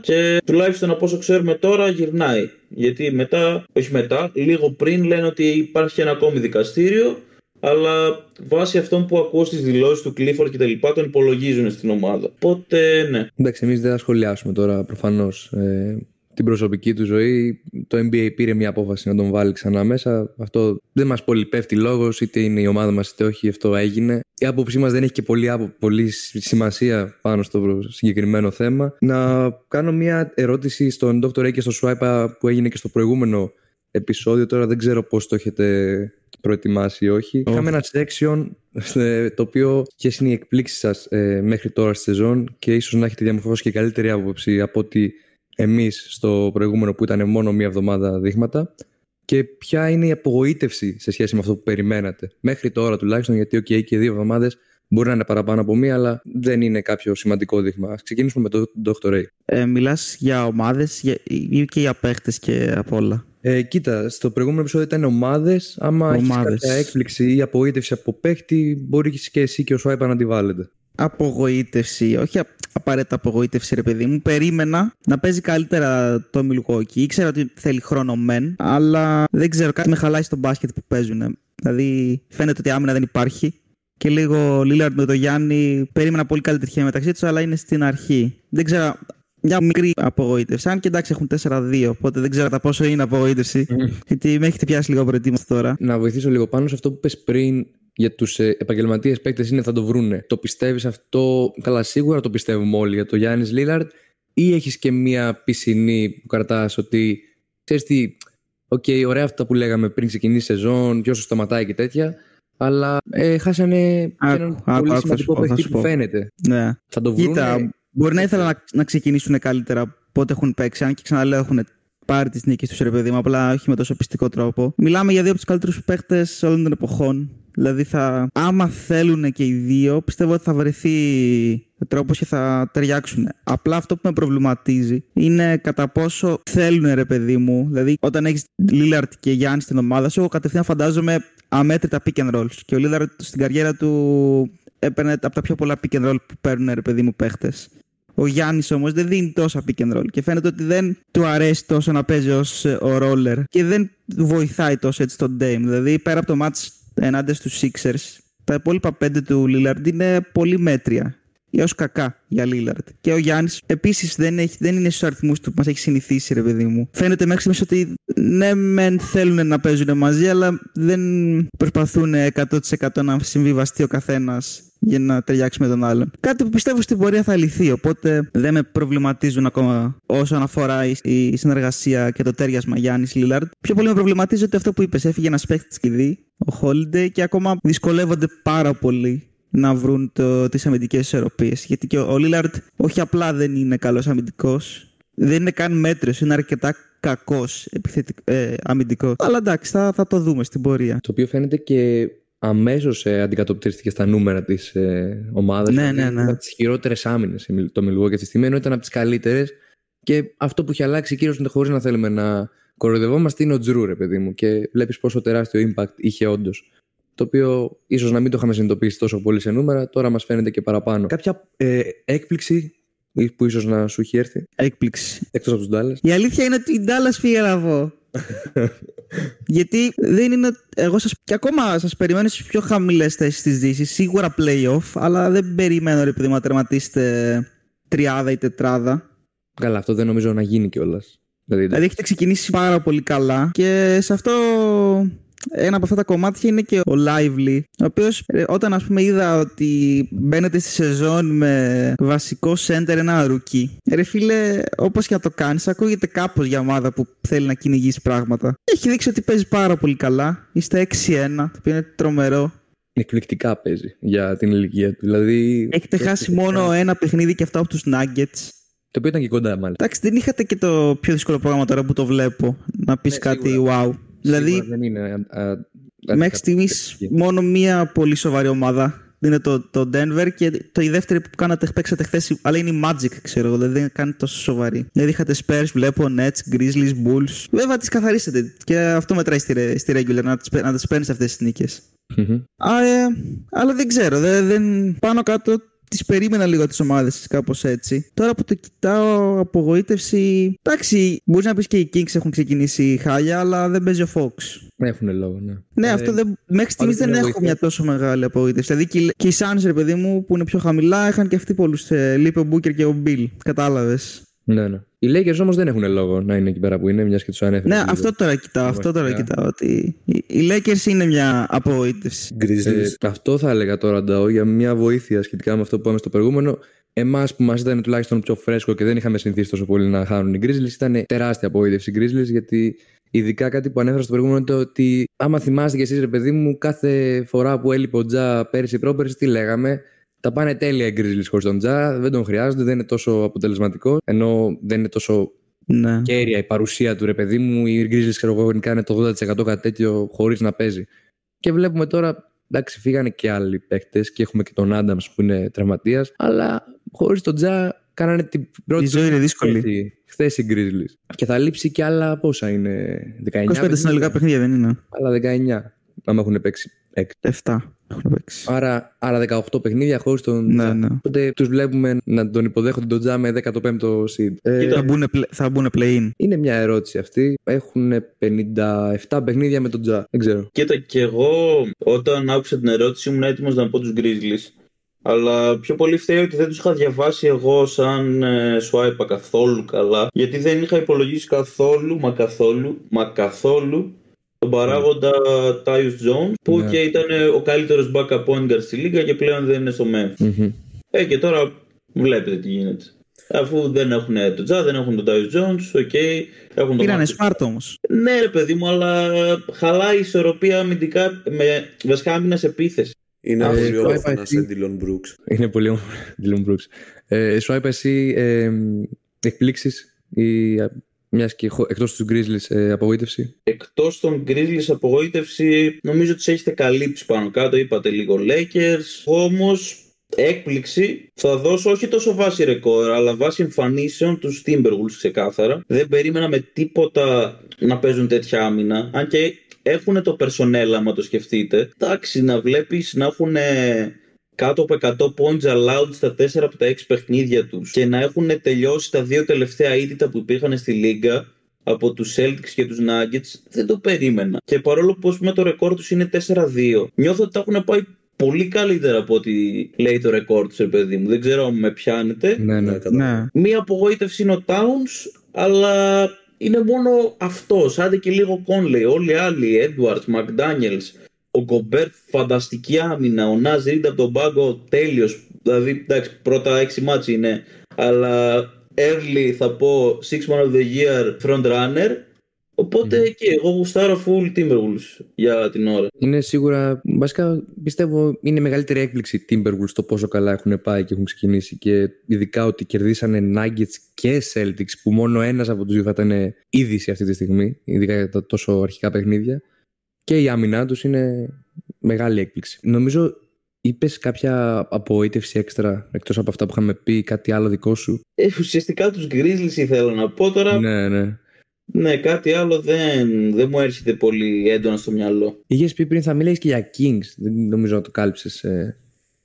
και τουλάχιστον από όσο ξέρουμε τώρα γυρνάει. Γιατί μετά, όχι μετά, λίγο πριν λένε ότι υπάρχει ένα ακόμη δικαστήριο, αλλά βάσει αυτών που ακούω στις δηλώσεις του Clifford και τα λοιπά, τον υπολογίζουν στην ομάδα. Οπότε, ναι. Εντάξει, εμείς δεν θα σχολιάσουμε τώρα προφανώς ε, την προσωπική του ζωή. Το NBA πήρε μια απόφαση να τον βάλει ξανά μέσα. Αυτό δεν μας πολύ πέφτει λόγος, είτε είναι η ομάδα μας είτε όχι, αυτό έγινε. Η άποψή μας δεν έχει και πολύ, πολύ σημασία πάνω στο συγκεκριμένο θέμα. Να κάνω μια ερώτηση στον Dr. A και στο Swipe που έγινε και στο προηγούμενο επεισόδιο. Τώρα δεν ξέρω πώς το έχετε προετοιμάσει ή όχι. Oh. Είχαμε ένα section ε, το οποίο ποιες είναι οι εκπλήξεις σας ε, μέχρι τώρα στη σεζόν και ίσως να έχετε διαμορφώσει και καλύτερη άποψη από ότι εμείς στο προηγούμενο που ήταν μόνο μία εβδομάδα δείγματα και ποια είναι η απογοήτευση σε σχέση με αυτό που περιμένατε. Μέχρι τώρα τουλάχιστον, γιατί okay, και δύο εβδομάδες μπορεί να είναι παραπάνω από μία, αλλά δεν είναι κάποιο σημαντικό δείγμα. Α ξεκινήσουμε με το Dr. Ray. Ε, Μιλάς για ομάδες ή και για παίχτες και απ' όλα. Ε, κοίτα, στο προηγούμενο επεισόδιο ήταν ομάδες. Άμα έχεις κάποια έκπληξη ή απογοήτευση από παίχτη, μπορείς και εσύ και ο Σουάιπα να τη βάλετε απογοήτευση, όχι απαραίτητα απογοήτευση ρε παιδί μου. Περίμενα να παίζει καλύτερα το Milwaukee. Ήξερα ότι θέλει χρόνο μεν, αλλά δεν ξέρω, κάτι με χαλάει στο μπάσκετ που παίζουν. Δηλαδή φαίνεται ότι άμυνα δεν υπάρχει. Και λίγο Λίλαρντ με τον Γιάννη περίμενα πολύ καλή τυχαία μεταξύ τους, αλλά είναι στην αρχή. Δεν ξέρω μια μικρή απογοήτευση. Αν και εντάξει έχουν 4-2, οπότε δεν ξέρω κατά πόσο είναι απογοήτευση. γιατί με έχετε πιάσει λίγο προετοίμαστο τώρα. Να βοηθήσω λίγο πάνω σε αυτό που πες πριν για τους επαγγελματίες παίκτες είναι θα το βρούνε. Το πιστεύεις αυτό, καλά, σίγουρα το πιστεύουμε όλοι για το Γιάννης Λίλαρντ, ή έχεις και μία πισινή που κρατάς ότι ξέρεις τι, ok, okay, ωραία αυτά που λέγαμε πριν ξεκινήσει η σεζόν, ποιος σταματάει και τέτοια. Αλλά ε, χάσανε άκου, έναν άκου, πολύ άκου, σημαντικό παίκτη που φαίνεται. Ναι. Θα το βρούνε. Κοίτα, μπορεί να ήθελα να, να ξεκινήσουν καλύτερα πότε έχουν παίξει. Αν και ξαναλέω, έχουν πάρει τις νίκες τους ρε παιδί μου, απλά όχι με τόσο πιστικό τρόπο. Μιλάμε για δύο από τους καλύτερους παίκτες όλων των εποχών. Δηλαδή, θα, άμα θέλουν και οι δύο, πιστεύω ότι θα βρεθεί τρόπος και θα ταιριάξουν. Απλά αυτό που με προβληματίζει είναι κατά πόσο θέλουν, ρε παιδί μου. Δηλαδή, όταν έχεις Λίλαρτ και Γιάννη στην ομάδα σου, εγώ κατευθείαν φαντάζομαι αμέτρητα pick and rolls. Και ο Λίλαρτ στην καριέρα του έπαιρνε από τα πιο πολλά pick and roll που παίρνουν, ρε παιδί μου, παίχτες. Ο Γιάννης όμως δεν δίνει τόσα pick and roll και φαίνεται ότι δεν του αρέσει τόσο να παίζει ως ο roller και δεν βοηθάει τόσο έτσι τον Dame. Δηλαδή πέρα από το match ενάντια στους Sixers, τα υπόλοιπα πέντε του Lillard είναι πολύ μέτρια έω κακά για Λίλαρτ. Και ο Γιάννης επίσης δεν, δεν είναι στους αριθμούς του που μας έχει συνηθίσει, ρε παιδί μου. Φαίνεται μέχρι στιγμής ότι ναι, μεν θέλουν να παίζουν μαζί, αλλά δεν προσπαθούν 100% να συμβιβαστεί ο καθένας για να ταιριάξει με τον άλλον. Κάτι που πιστεύω στην πορεία θα λυθεί, οπότε δεν με προβληματίζουν ακόμα όσον αφορά η συνεργασία και το τέριασμα Γιάννης Λίλαρτ. Πιο πολύ με προβληματίζει ότι αυτό που είπες, έφυγε ένας παίχτη κλειδί, ο Holiday, και ακόμα δυσκολεύονται πάρα πολύ να βρουν το, τις αμυντικές ισορροπίες. Γιατί και ο, Λίλαρτ όχι απλά δεν είναι καλός αμυντικός, δεν είναι καν μέτριος, είναι αρκετά κακός ε, αμυντικός. Αλλά εντάξει, θα, θα το δούμε στην πορεία. Το οποίο φαίνεται και αμέσως ε, αντικατοπτρίστηκε στα νούμερα της ε, ομάδας. Ναι, ναι, ναι. Από τις χειρότερες άμυνες το Μιλγό και τη στιγμή, ενώ ήταν από τις καλύτερες. Και αυτό που έχει αλλάξει κυρίως χωρίς να θέλουμε να κοροϊδευόμαστε είναι ο Τζρού, ρε παιδί μου. Και βλέπεις πόσο τεράστιο impact είχε όντως το οποίο ίσως να μην το είχαμε συνειδητοποιήσει τόσο πολύ σε νούμερα, τώρα μας φαίνεται και παραπάνω. Κάποια ε, έκπληξη που ίσως να σου έχει έρθει; Έκπληξη. Εκτός από τους Ντάλλα. Η αλήθεια είναι ότι η Ντάλλα φύγε να βγω. Γιατί δεν είναι. Εγώ σας, και ακόμα σας περιμένω στις πιο χαμηλές θέσεις της Δύσης. Σίγουρα playoff, αλλά δεν περιμένω επειδή να τερματίσετε τριάδα ή τετράδα. Καλά, αυτό δεν νομίζω να γίνει κιόλας. Δηλαδή, δηλαδή έχετε ξεκινήσει πάρα πολύ καλά και σε αυτό ένα από αυτά τα κομμάτια είναι και ο Lively, ο οποίος ε, όταν ας πούμε είδα ότι μπαίνετε στη σεζόν με βασικό center ένα rookie, ρε φίλε, όπως και να το κάνεις, ακούγεται κάπως για ομάδα που θέλει να κυνηγήσει πράγματα. Έχει δείξει ότι παίζει πάρα πολύ καλά. Είστε 6-1, το οποίο είναι τρομερό. Εκπληκτικά παίζει για την ηλικία του. Δηλαδή... Έχετε χάσει μόνο ένα παιχνίδι και αυτό από τους Nuggets. Το οποίο ήταν και κοντά, μάλιστα. Εντάξει, δεν είχατε και το πιο δύσκολο πρόγραμμα τώρα που το βλέπω. Να πεις ναι, κάτι wow. Δηλαδή, δεν είναι, μέχρι στιγμής μόνο μία πολύ σοβαρή ομάδα είναι το, το Denver και το η δεύτερη που κάνατε, παίξατε χθες, αλλά είναι η Magic, ξέρω εγώ, δηλαδή δεν είναι τόσο σοβαρή. Δηλαδή είχατε Spurs, βλέπω Nets, Grizzlies, Bulls. Βέβαια τις καθαρίσετε και αυτό μετράει στη, στη regular, να τις να τις παίρνεις αυτές τις νίκες. Mm-hmm. Ε, αλλά δεν ξέρω, δεν, δεν, πάνω κάτω τις περίμενα λίγο τις ομάδες κάπως έτσι. Τώρα που το κοιτάω, απογοήτευση. Εντάξει, μπορείς να πεις και οι Kings έχουν ξεκινήσει χάλια, αλλά δεν παίζει ο Fox. Έχουν λόγο, ναι. Ναι, ε, αυτό δεν, μέχρι στιγμής δεν έχω μια τόσο μεγάλη απογοήτευση. Δηλαδή και, οι Suns, ρε παιδί μου, που είναι πιο χαμηλά, είχαν και αυτοί πολλούς. Ε, Λείπει ο Booker και ο Bill. Κατάλαβες. Ναι, ναι. Οι Lakers όμως δεν έχουν λόγο να είναι εκεί πέρα που είναι, μιας και τους ανέφερε. Ναι, αυτό τώρα κοιτάω. Αυτό τώρα κοιτάω. Ότι οι Lakers είναι μια απογοήτευση. Ε, αυτό θα έλεγα τώρα, Νταό, για μια βοήθεια σχετικά με αυτό που είπαμε στο προηγούμενο. Εμάς που μας ήταν τουλάχιστον πιο φρέσκο και δεν είχαμε συνηθίσει τόσο πολύ να χάνουν οι Grizzlies, ήταν τεράστια απογοήτευση οι Grizzlies γιατί Ειδικά κάτι που ανέφερα στο προηγούμενο είναι το ότι άμα θυμάστε κι εσείς, ρε παιδί μου, κάθε φορά που έλειπε ο Τζα πέρυσι πρόπερσι, τι λέγαμε; Τα πάνε τέλεια οι Grizzlies χωρίς τον Τζα, δεν τον χρειάζονται, δεν είναι τόσο αποτελεσματικό, ενώ δεν είναι τόσο ναι. κέρια η παρουσία του ρε παιδί μου. Οι Grizzlies, ξέρω εγώ, είναι το 80% κάτι τέτοιο χωρίς να παίζει. Και βλέπουμε τώρα, εντάξει, φύγανε και άλλοι παίκτες και έχουμε και τον Άνταμ που είναι τραυματίας, αλλά χωρίς τον Τζα κάνανε την πρώτη. Η ζωή είναι δύσκολη. Χθες οι Grizzlies. Και θα λείψει και άλλα πόσα είναι. 19. 25 συνολικά παιχνίδια δεν είναι; Αλλά 19. Άμα έχουν παίξει 6. 7 έχουν παίξει. Άρα, άρα 18 παιχνίδια χωρίς τον. Ναι, ναι. Οπότε τους βλέπουμε να τον υποδέχονται τον Τζα με 15ο seed. Ε, θα, μπουν, θα μπουν play-in. Είναι μια ερώτηση αυτή. Έχουν 57 παιχνίδια με τον Τζα. Δεν ξέρω. Κοίτα, και εγώ όταν άκουσα την ερώτηση ήμουν έτοιμος να πω τους Grizzlies. Αλλά πιο πολύ φταίει ότι δεν τους είχα διαβάσει εγώ σαν ε, swipe καθόλου καλά. Γιατί δεν είχα υπολογίσει καθόλου, μα καθόλου, μα καθόλου τον παράγοντα Tyus Jones που Ναι. και ήταν ο καλύτερος backup point guard στη λίγα και πλέον δεν είναι στο Memphis. Μμμ. Ε, και τώρα βλέπετε τι γίνεται. Αφού δεν έχουν τον Τζα, δεν έχουν τον Tyus Jones, ok. έχουν τον Πήρανε Marcus Smart όμως. ναι, ρε παιδί μου, αλλά χαλάει η ισορροπία αμυντικά με βασικά άμυνα σε επίθεση. Είναι Α, πολύ ε, όμορφο πάει ένα εσύ. Dylan Brooks. Είναι πολύ όμορφο. Dylan Brooks. Ε, Swipe, εσύ ε, εκπλήξεις ή μιας και εκτός τους Grizzlies ε, απογοήτευση. Εκτός των Grizzlies απογοήτευση, νομίζω ότι έχετε καλύψει πάνω κάτω. Είπατε λίγο Lakers. Όμως, έκπληξη θα δώσω όχι τόσο βάση ρεκόρ, αλλά βάση εμφανίσεων τους Timberwolves ξεκάθαρα. Δεν περίμενα με τίποτα να παίζουν τέτοια άμυνα. Αν και έχουν το personnel, άμα το σκεφτείτε. Εντάξει, να βλέπεις να έχουν κάτω από 100 points allowed στα 4 από τα 6 παιχνίδια τους και να έχουν τελειώσει τα δύο τελευταία ήττα που υπήρχαν στη Λίγκα από τους Celtics και τους Nuggets δεν το περίμενα. Και παρόλο που με το ρεκόρ τους είναι 4-2 νιώθω ότι τα έχουν πάει πολύ καλύτερα από ό,τι λέει το ρεκόρ τους ρε παιδί μου. Δεν ξέρω αν με πιάνετε. Ναι, ναι. Ναι, κατάλαβα. Ναι. Μία απογοήτευση είναι ο Towns αλλά είναι μόνο αυτός. Άντε και λίγο Conley. Όλοι οι άλλοι, Edwards, McDaniels, ο Γκομπέρ φανταστική άμυνα. Ο Νάζ Ρίντ από τον πάγκο τέλειος. Δηλαδή, εντάξει, πρώτα έξι μάτς είναι. Αλλά early θα πω six man of the year front runner. Οπότε και εγώ γουστάρω full Timberwolves για την ώρα. Είναι σίγουρα, βασικά πιστεύω είναι η μεγαλύτερη έκπληξη Timberwolves το πόσο καλά έχουν πάει και έχουν ξεκινήσει και ειδικά ότι κερδίσανε Nuggets και Celtics που μόνο ένας από τους δύο θα ήταν είδηση αυτή τη στιγμή, ειδικά για τα τόσο αρχικά παιχνίδια και η άμυνά τους είναι μεγάλη έκπληξη. Νομίζω είπες κάποια απογοήτευση έξτρα εκτός από αυτά που είχαμε πει, κάτι άλλο δικό σου; Ε, ουσιαστικά τους Grizzlies ήθελα να πω τώρα. Ναι, Ναι, ναι. κάτι άλλο δεν, δεν μου έρχεται πολύ έντονα στο μυαλό. Είχες πει πριν θα μιλήσεις και για Kings, δεν νομίζω να το κάλυψες. Ε.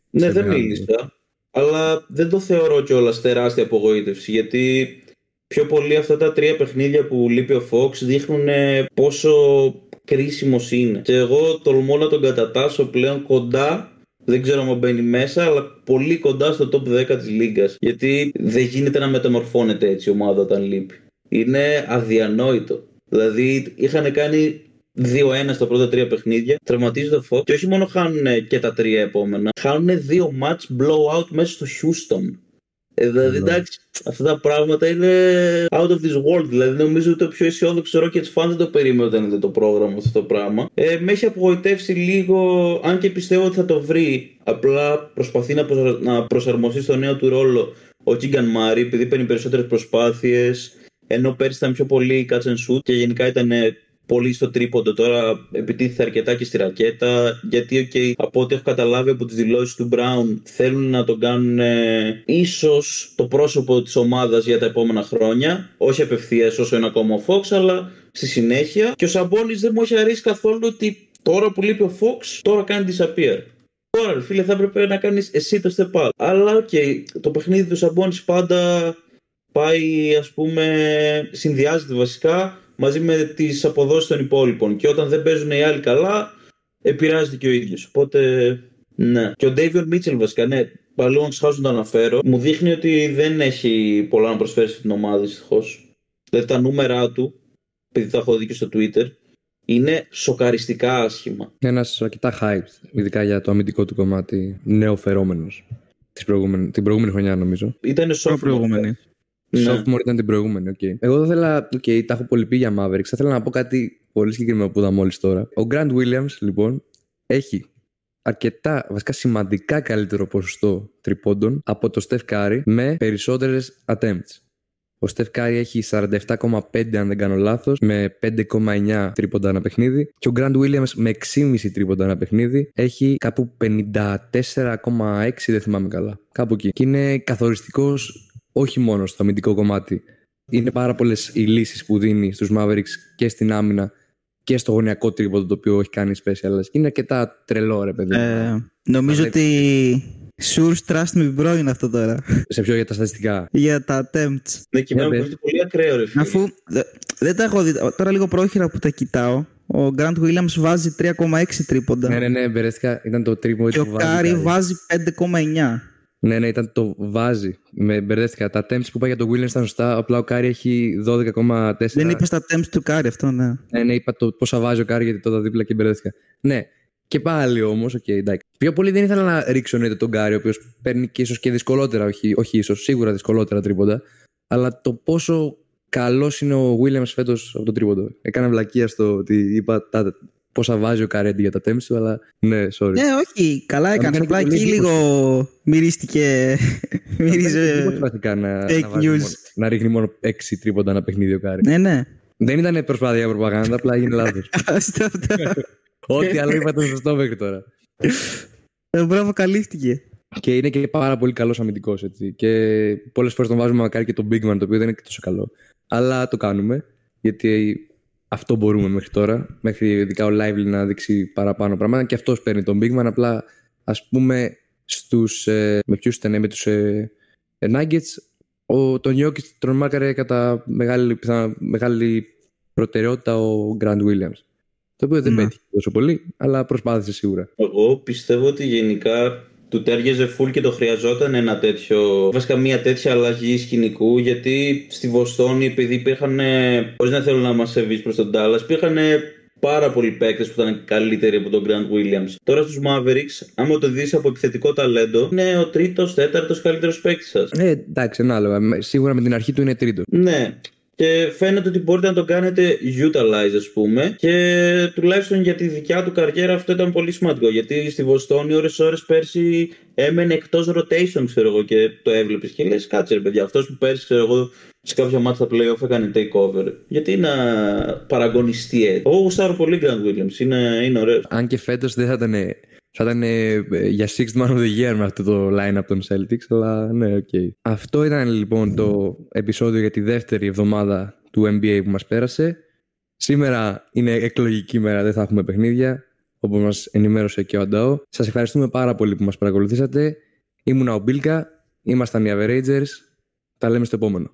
Ναι, σε δεν μεγάλο μίλησα. Αλλά δεν το θεωρώ κιόλας τεράστια απογοήτευση. Γιατί πιο πολύ αυτά τα τρία παιχνίδια που λείπει ο Fox δείχνουν ε, πόσο κρίσιμος είναι. Και εγώ τολμώ να τον κατατάσω πλέον κοντά. Δεν ξέρω αν μπαίνει μέσα, αλλά πολύ κοντά στο top 10 της Λίγκας. Γιατί δεν γίνεται να μεταμορφώνεται έτσι η ομάδα όταν λείπει. Είναι αδιανόητο. Δηλαδή είχαν κάνει 2-1 στα πρώτα τρία παιχνίδια, τραυματίζεται ο Fox και όχι μόνο χάνουν και τα τρία επόμενα, χάνουν δύο match blowout μέσα στο Houston. Ε, δηλαδή, Ναι. εντάξει, αυτά τα πράγματα είναι out of this world. Δηλαδή, νομίζω ότι το πιο αισιόδοξο Rockets fan δεν το περίμενε όταν είδε το πρόγραμμα αυτό το πράγμα. Ε, με έχει απογοητεύσει λίγο, αν και πιστεύω ότι θα το βρει. Απλά προσπαθεί να, προσαρ- να προσαρμοστεί στο νέο του ρόλο ο Keegan Murray, επειδή παίρνει περισσότερες προσπάθειες. Ενώ πέρσι ήταν πιο πολύ catch and shoot και γενικά ήταν ε, πολύ στο τρίποντο. Τώρα επιτίθεται αρκετά και στη ρακέτα. Γιατί, okay, από ό,τι έχω καταλάβει από τις δηλώσεις του Brown, θέλουν να τον κάνουν ε, ίσως το πρόσωπο της ομάδας για τα επόμενα χρόνια. Όχι απευθείας όσο είναι ακόμα ο Fox, αλλά στη συνέχεια. Και ο Σαμπόνι δεν μου έχει αρέσει καθόλου ότι τώρα που λείπει ο Fox, τώρα κάνει disappear. Τώρα, ρε φίλε, θα έπρεπε να κάνεις εσύ το step up. Αλλά, οκ, το παιχνίδι του Σαμπόνις πάντα πάει, ας πούμε, συνδυάζεται βασικά μαζί με τις αποδόσεις των υπόλοιπων. Και όταν δεν παίζουν οι άλλοι καλά, επηρεάζεται και ο ίδιος. Οπότε, ναι. Και ο Davion Mitchell βασικά, ναι, παλαιό να ξεχάσω να το αναφέρω, μου δείχνει ότι δεν έχει πολλά να προσφέρει στην ομάδα, δυστυχώς. Δηλαδή τα νούμερα του, επειδή τα έχω δει και στο Twitter, είναι σοκαριστικά άσχημα. Είναι ένας αρκετά hyped, ειδικά για το αμυντικό του κομμάτι, νέο φερόμενο. Την προηγούμενη χρονιά, νομίζω. Ήταν Πιο sophomore. προηγούμενη. Ναι. Sophomore ήταν την προηγούμενη, οκ. Εγώ θα ήθελα, οκ, τα έχω πολύ πει για Mavericks. Θα ήθελα να πω κάτι πολύ συγκεκριμένο που είδα μόλις τώρα. Ο Grant Williams, λοιπόν, έχει αρκετά, βασικά σημαντικά καλύτερο ποσοστό τριπόντων από το Steph Curry με περισσότερες attempts. Ο Steph Curry έχει 47,5 αν δεν κάνω λάθος, με 5,9 τρίποντα ένα παιχνίδι και ο Grant Williams με 6,5 τρίποντα ένα παιχνίδι έχει κάπου 54,6 δεν θυμάμαι καλά. Κάπου εκεί. Και είναι καθοριστικός όχι μόνο στο αμυντικό κομμάτι. Είναι πάρα πολλές οι λύσεις που δίνει στους Mavericks και στην άμυνα και στο γωνιακό τρίποντο το οποίο έχει κάνει special. Είναι αρκετά τρελό, ρε παιδί. Ε, νομίζω Αλλά- ότι Source trust me bro είναι αυτό τώρα. Σε πιο για τα στατιστικά; Για τα attempts. Ναι, και εμένα Ναι, μου πες. φαίνεται πολύ ακραίο, ρε φίλε. Αφού δε- δεν τα έχω δει. Τώρα λίγο πρόχειρα που τα κοιτάω. Ο Grant Williams βάζει 3,6 τρίποντα. Ναι, ναι, ναι, μπερδεύτηκα. Ήταν το τρίποντο Και ο Κάρι βάζει 5,9. Ναι, ναι, ήταν το βάζει. Με μπερδεύτηκα. Τα attempts που είπα για το Williams ήταν σωστά. Απλά ο Κάρι έχει 12,4. Δεν είπες τα attempts του Κάρι αυτό, ναι. Ναι, ναι, είπα το πόσα βάζει ο Κάρι γιατί το δίπλα και μπερδεύτηκα. Ναι, και πάλι όμως, ok, okay, εντάξει. Πιο πολύ δεν ήθελα να ρίξω εννοείται τον Κάρι, ο οποίος παίρνει και ίσως και δυσκολότερα, όχι, όχι ίσως, σίγουρα δυσκολότερα τρίποντα. Αλλά το πόσο καλός είναι ο Williams φέτος από το τρίποντο. Έκανα βλακεία στο ότι είπα τα, πόσα βάζει ο Κάρι αντί για τα attempts του, αλλά ναι, sorry. Ναι, όχι, καλά έκανε. Απλά εκεί λίγο μυρίστηκε. Μύριζε. Δεν να, fake news. να ρίχνει μόνο 6 τρίποντα ένα παιχνίδι ο Κάρι. Ναι, ναι. Δεν ήταν προσπάθεια για προπαγάνδα, απλά έγινε λάθος. (laughs) Ό,τι άλλο είπα ήταν σωστό μέχρι τώρα. Ε, μπράβο, καλύφθηκε. Και είναι και πάρα πολύ καλός αμυντικός. Και πολλές φορές τον βάζουμε μακάρι και τον Bigman, το οποίο δεν είναι και τόσο καλό. Αλλά το κάνουμε. Γιατί αυτό μπορούμε μέχρι τώρα. Μέχρι ειδικά ο Lively να δείξει παραπάνω πράγματα. Και αυτός παίρνει τον Bigman. Απλά ας πούμε στους, ε, με ποιους ήταν, με τους ε, ε, Nuggets, ο, τον Jokic τον μάρκαρε κατά μεγάλη, μεγάλη προτεραιότητα ο Grant Williams. Το οποίο δεν ναι. πέτυχε τόσο πολύ, αλλά προσπάθησε σίγουρα. Εγώ πιστεύω ότι γενικά του τέριαζε φουλ και το χρειαζόταν ένα τέτοιο, βασικά μια τέτοια αλλαγή σκηνικού γιατί στη Βοστόνη επειδή υπήρχαν, χωρίς να θέλω να μας σεβείς προς τον Dallas, υπήρχαν πάρα πολλοί παίκτες που ήταν καλύτεροι από τον Grant Williams. Τώρα στους Mavericks, άμα το δεις από επιθετικό ταλέντο, είναι ο τρίτος, τέταρτος καλύτερος παίκτης σας. Ε, εντάξει, άλλο. Σίγουρα με την αρχή του είναι τρίτος. Ναι και φαίνεται ότι μπορείτε να το κάνετε utilize ας πούμε. Και τουλάχιστον για τη δικιά του καριέρα αυτό ήταν πολύ σημαντικό γιατί στη Βοστόνη ώρες ώρες πέρσι έμενε εκτός rotation ξέρω εγώ και το έβλεπες και λες κάτσε ρε παιδιά αυτός που πέρσι ξέρω εγώ σε κάποια μάτια στα playoff έκανε takeover. Γιατί να παραγωνιστεί έτσι εγώ γουστάρω πολύ Grant Williams είναι, είναι ωραίος. Αν και φέτος δεν θα ήταν θα ήταν ε, για sixth man of the year με αυτό το line-up των Celtics, αλλά ναι, ok. Okay. Αυτό ήταν λοιπόν το επεισόδιο για τη δεύτερη εβδομάδα του NBA που μας πέρασε. Σήμερα είναι εκλογική μέρα, δεν θα έχουμε παιχνίδια, όπως μας ενημέρωσε και ο Αντάο. Σας ευχαριστούμε πάρα πολύ που μας παρακολουθήσατε. Ήμουνα ο Μπίλκα, ήμασταν οι Averagers. Τα λέμε στο επόμενο.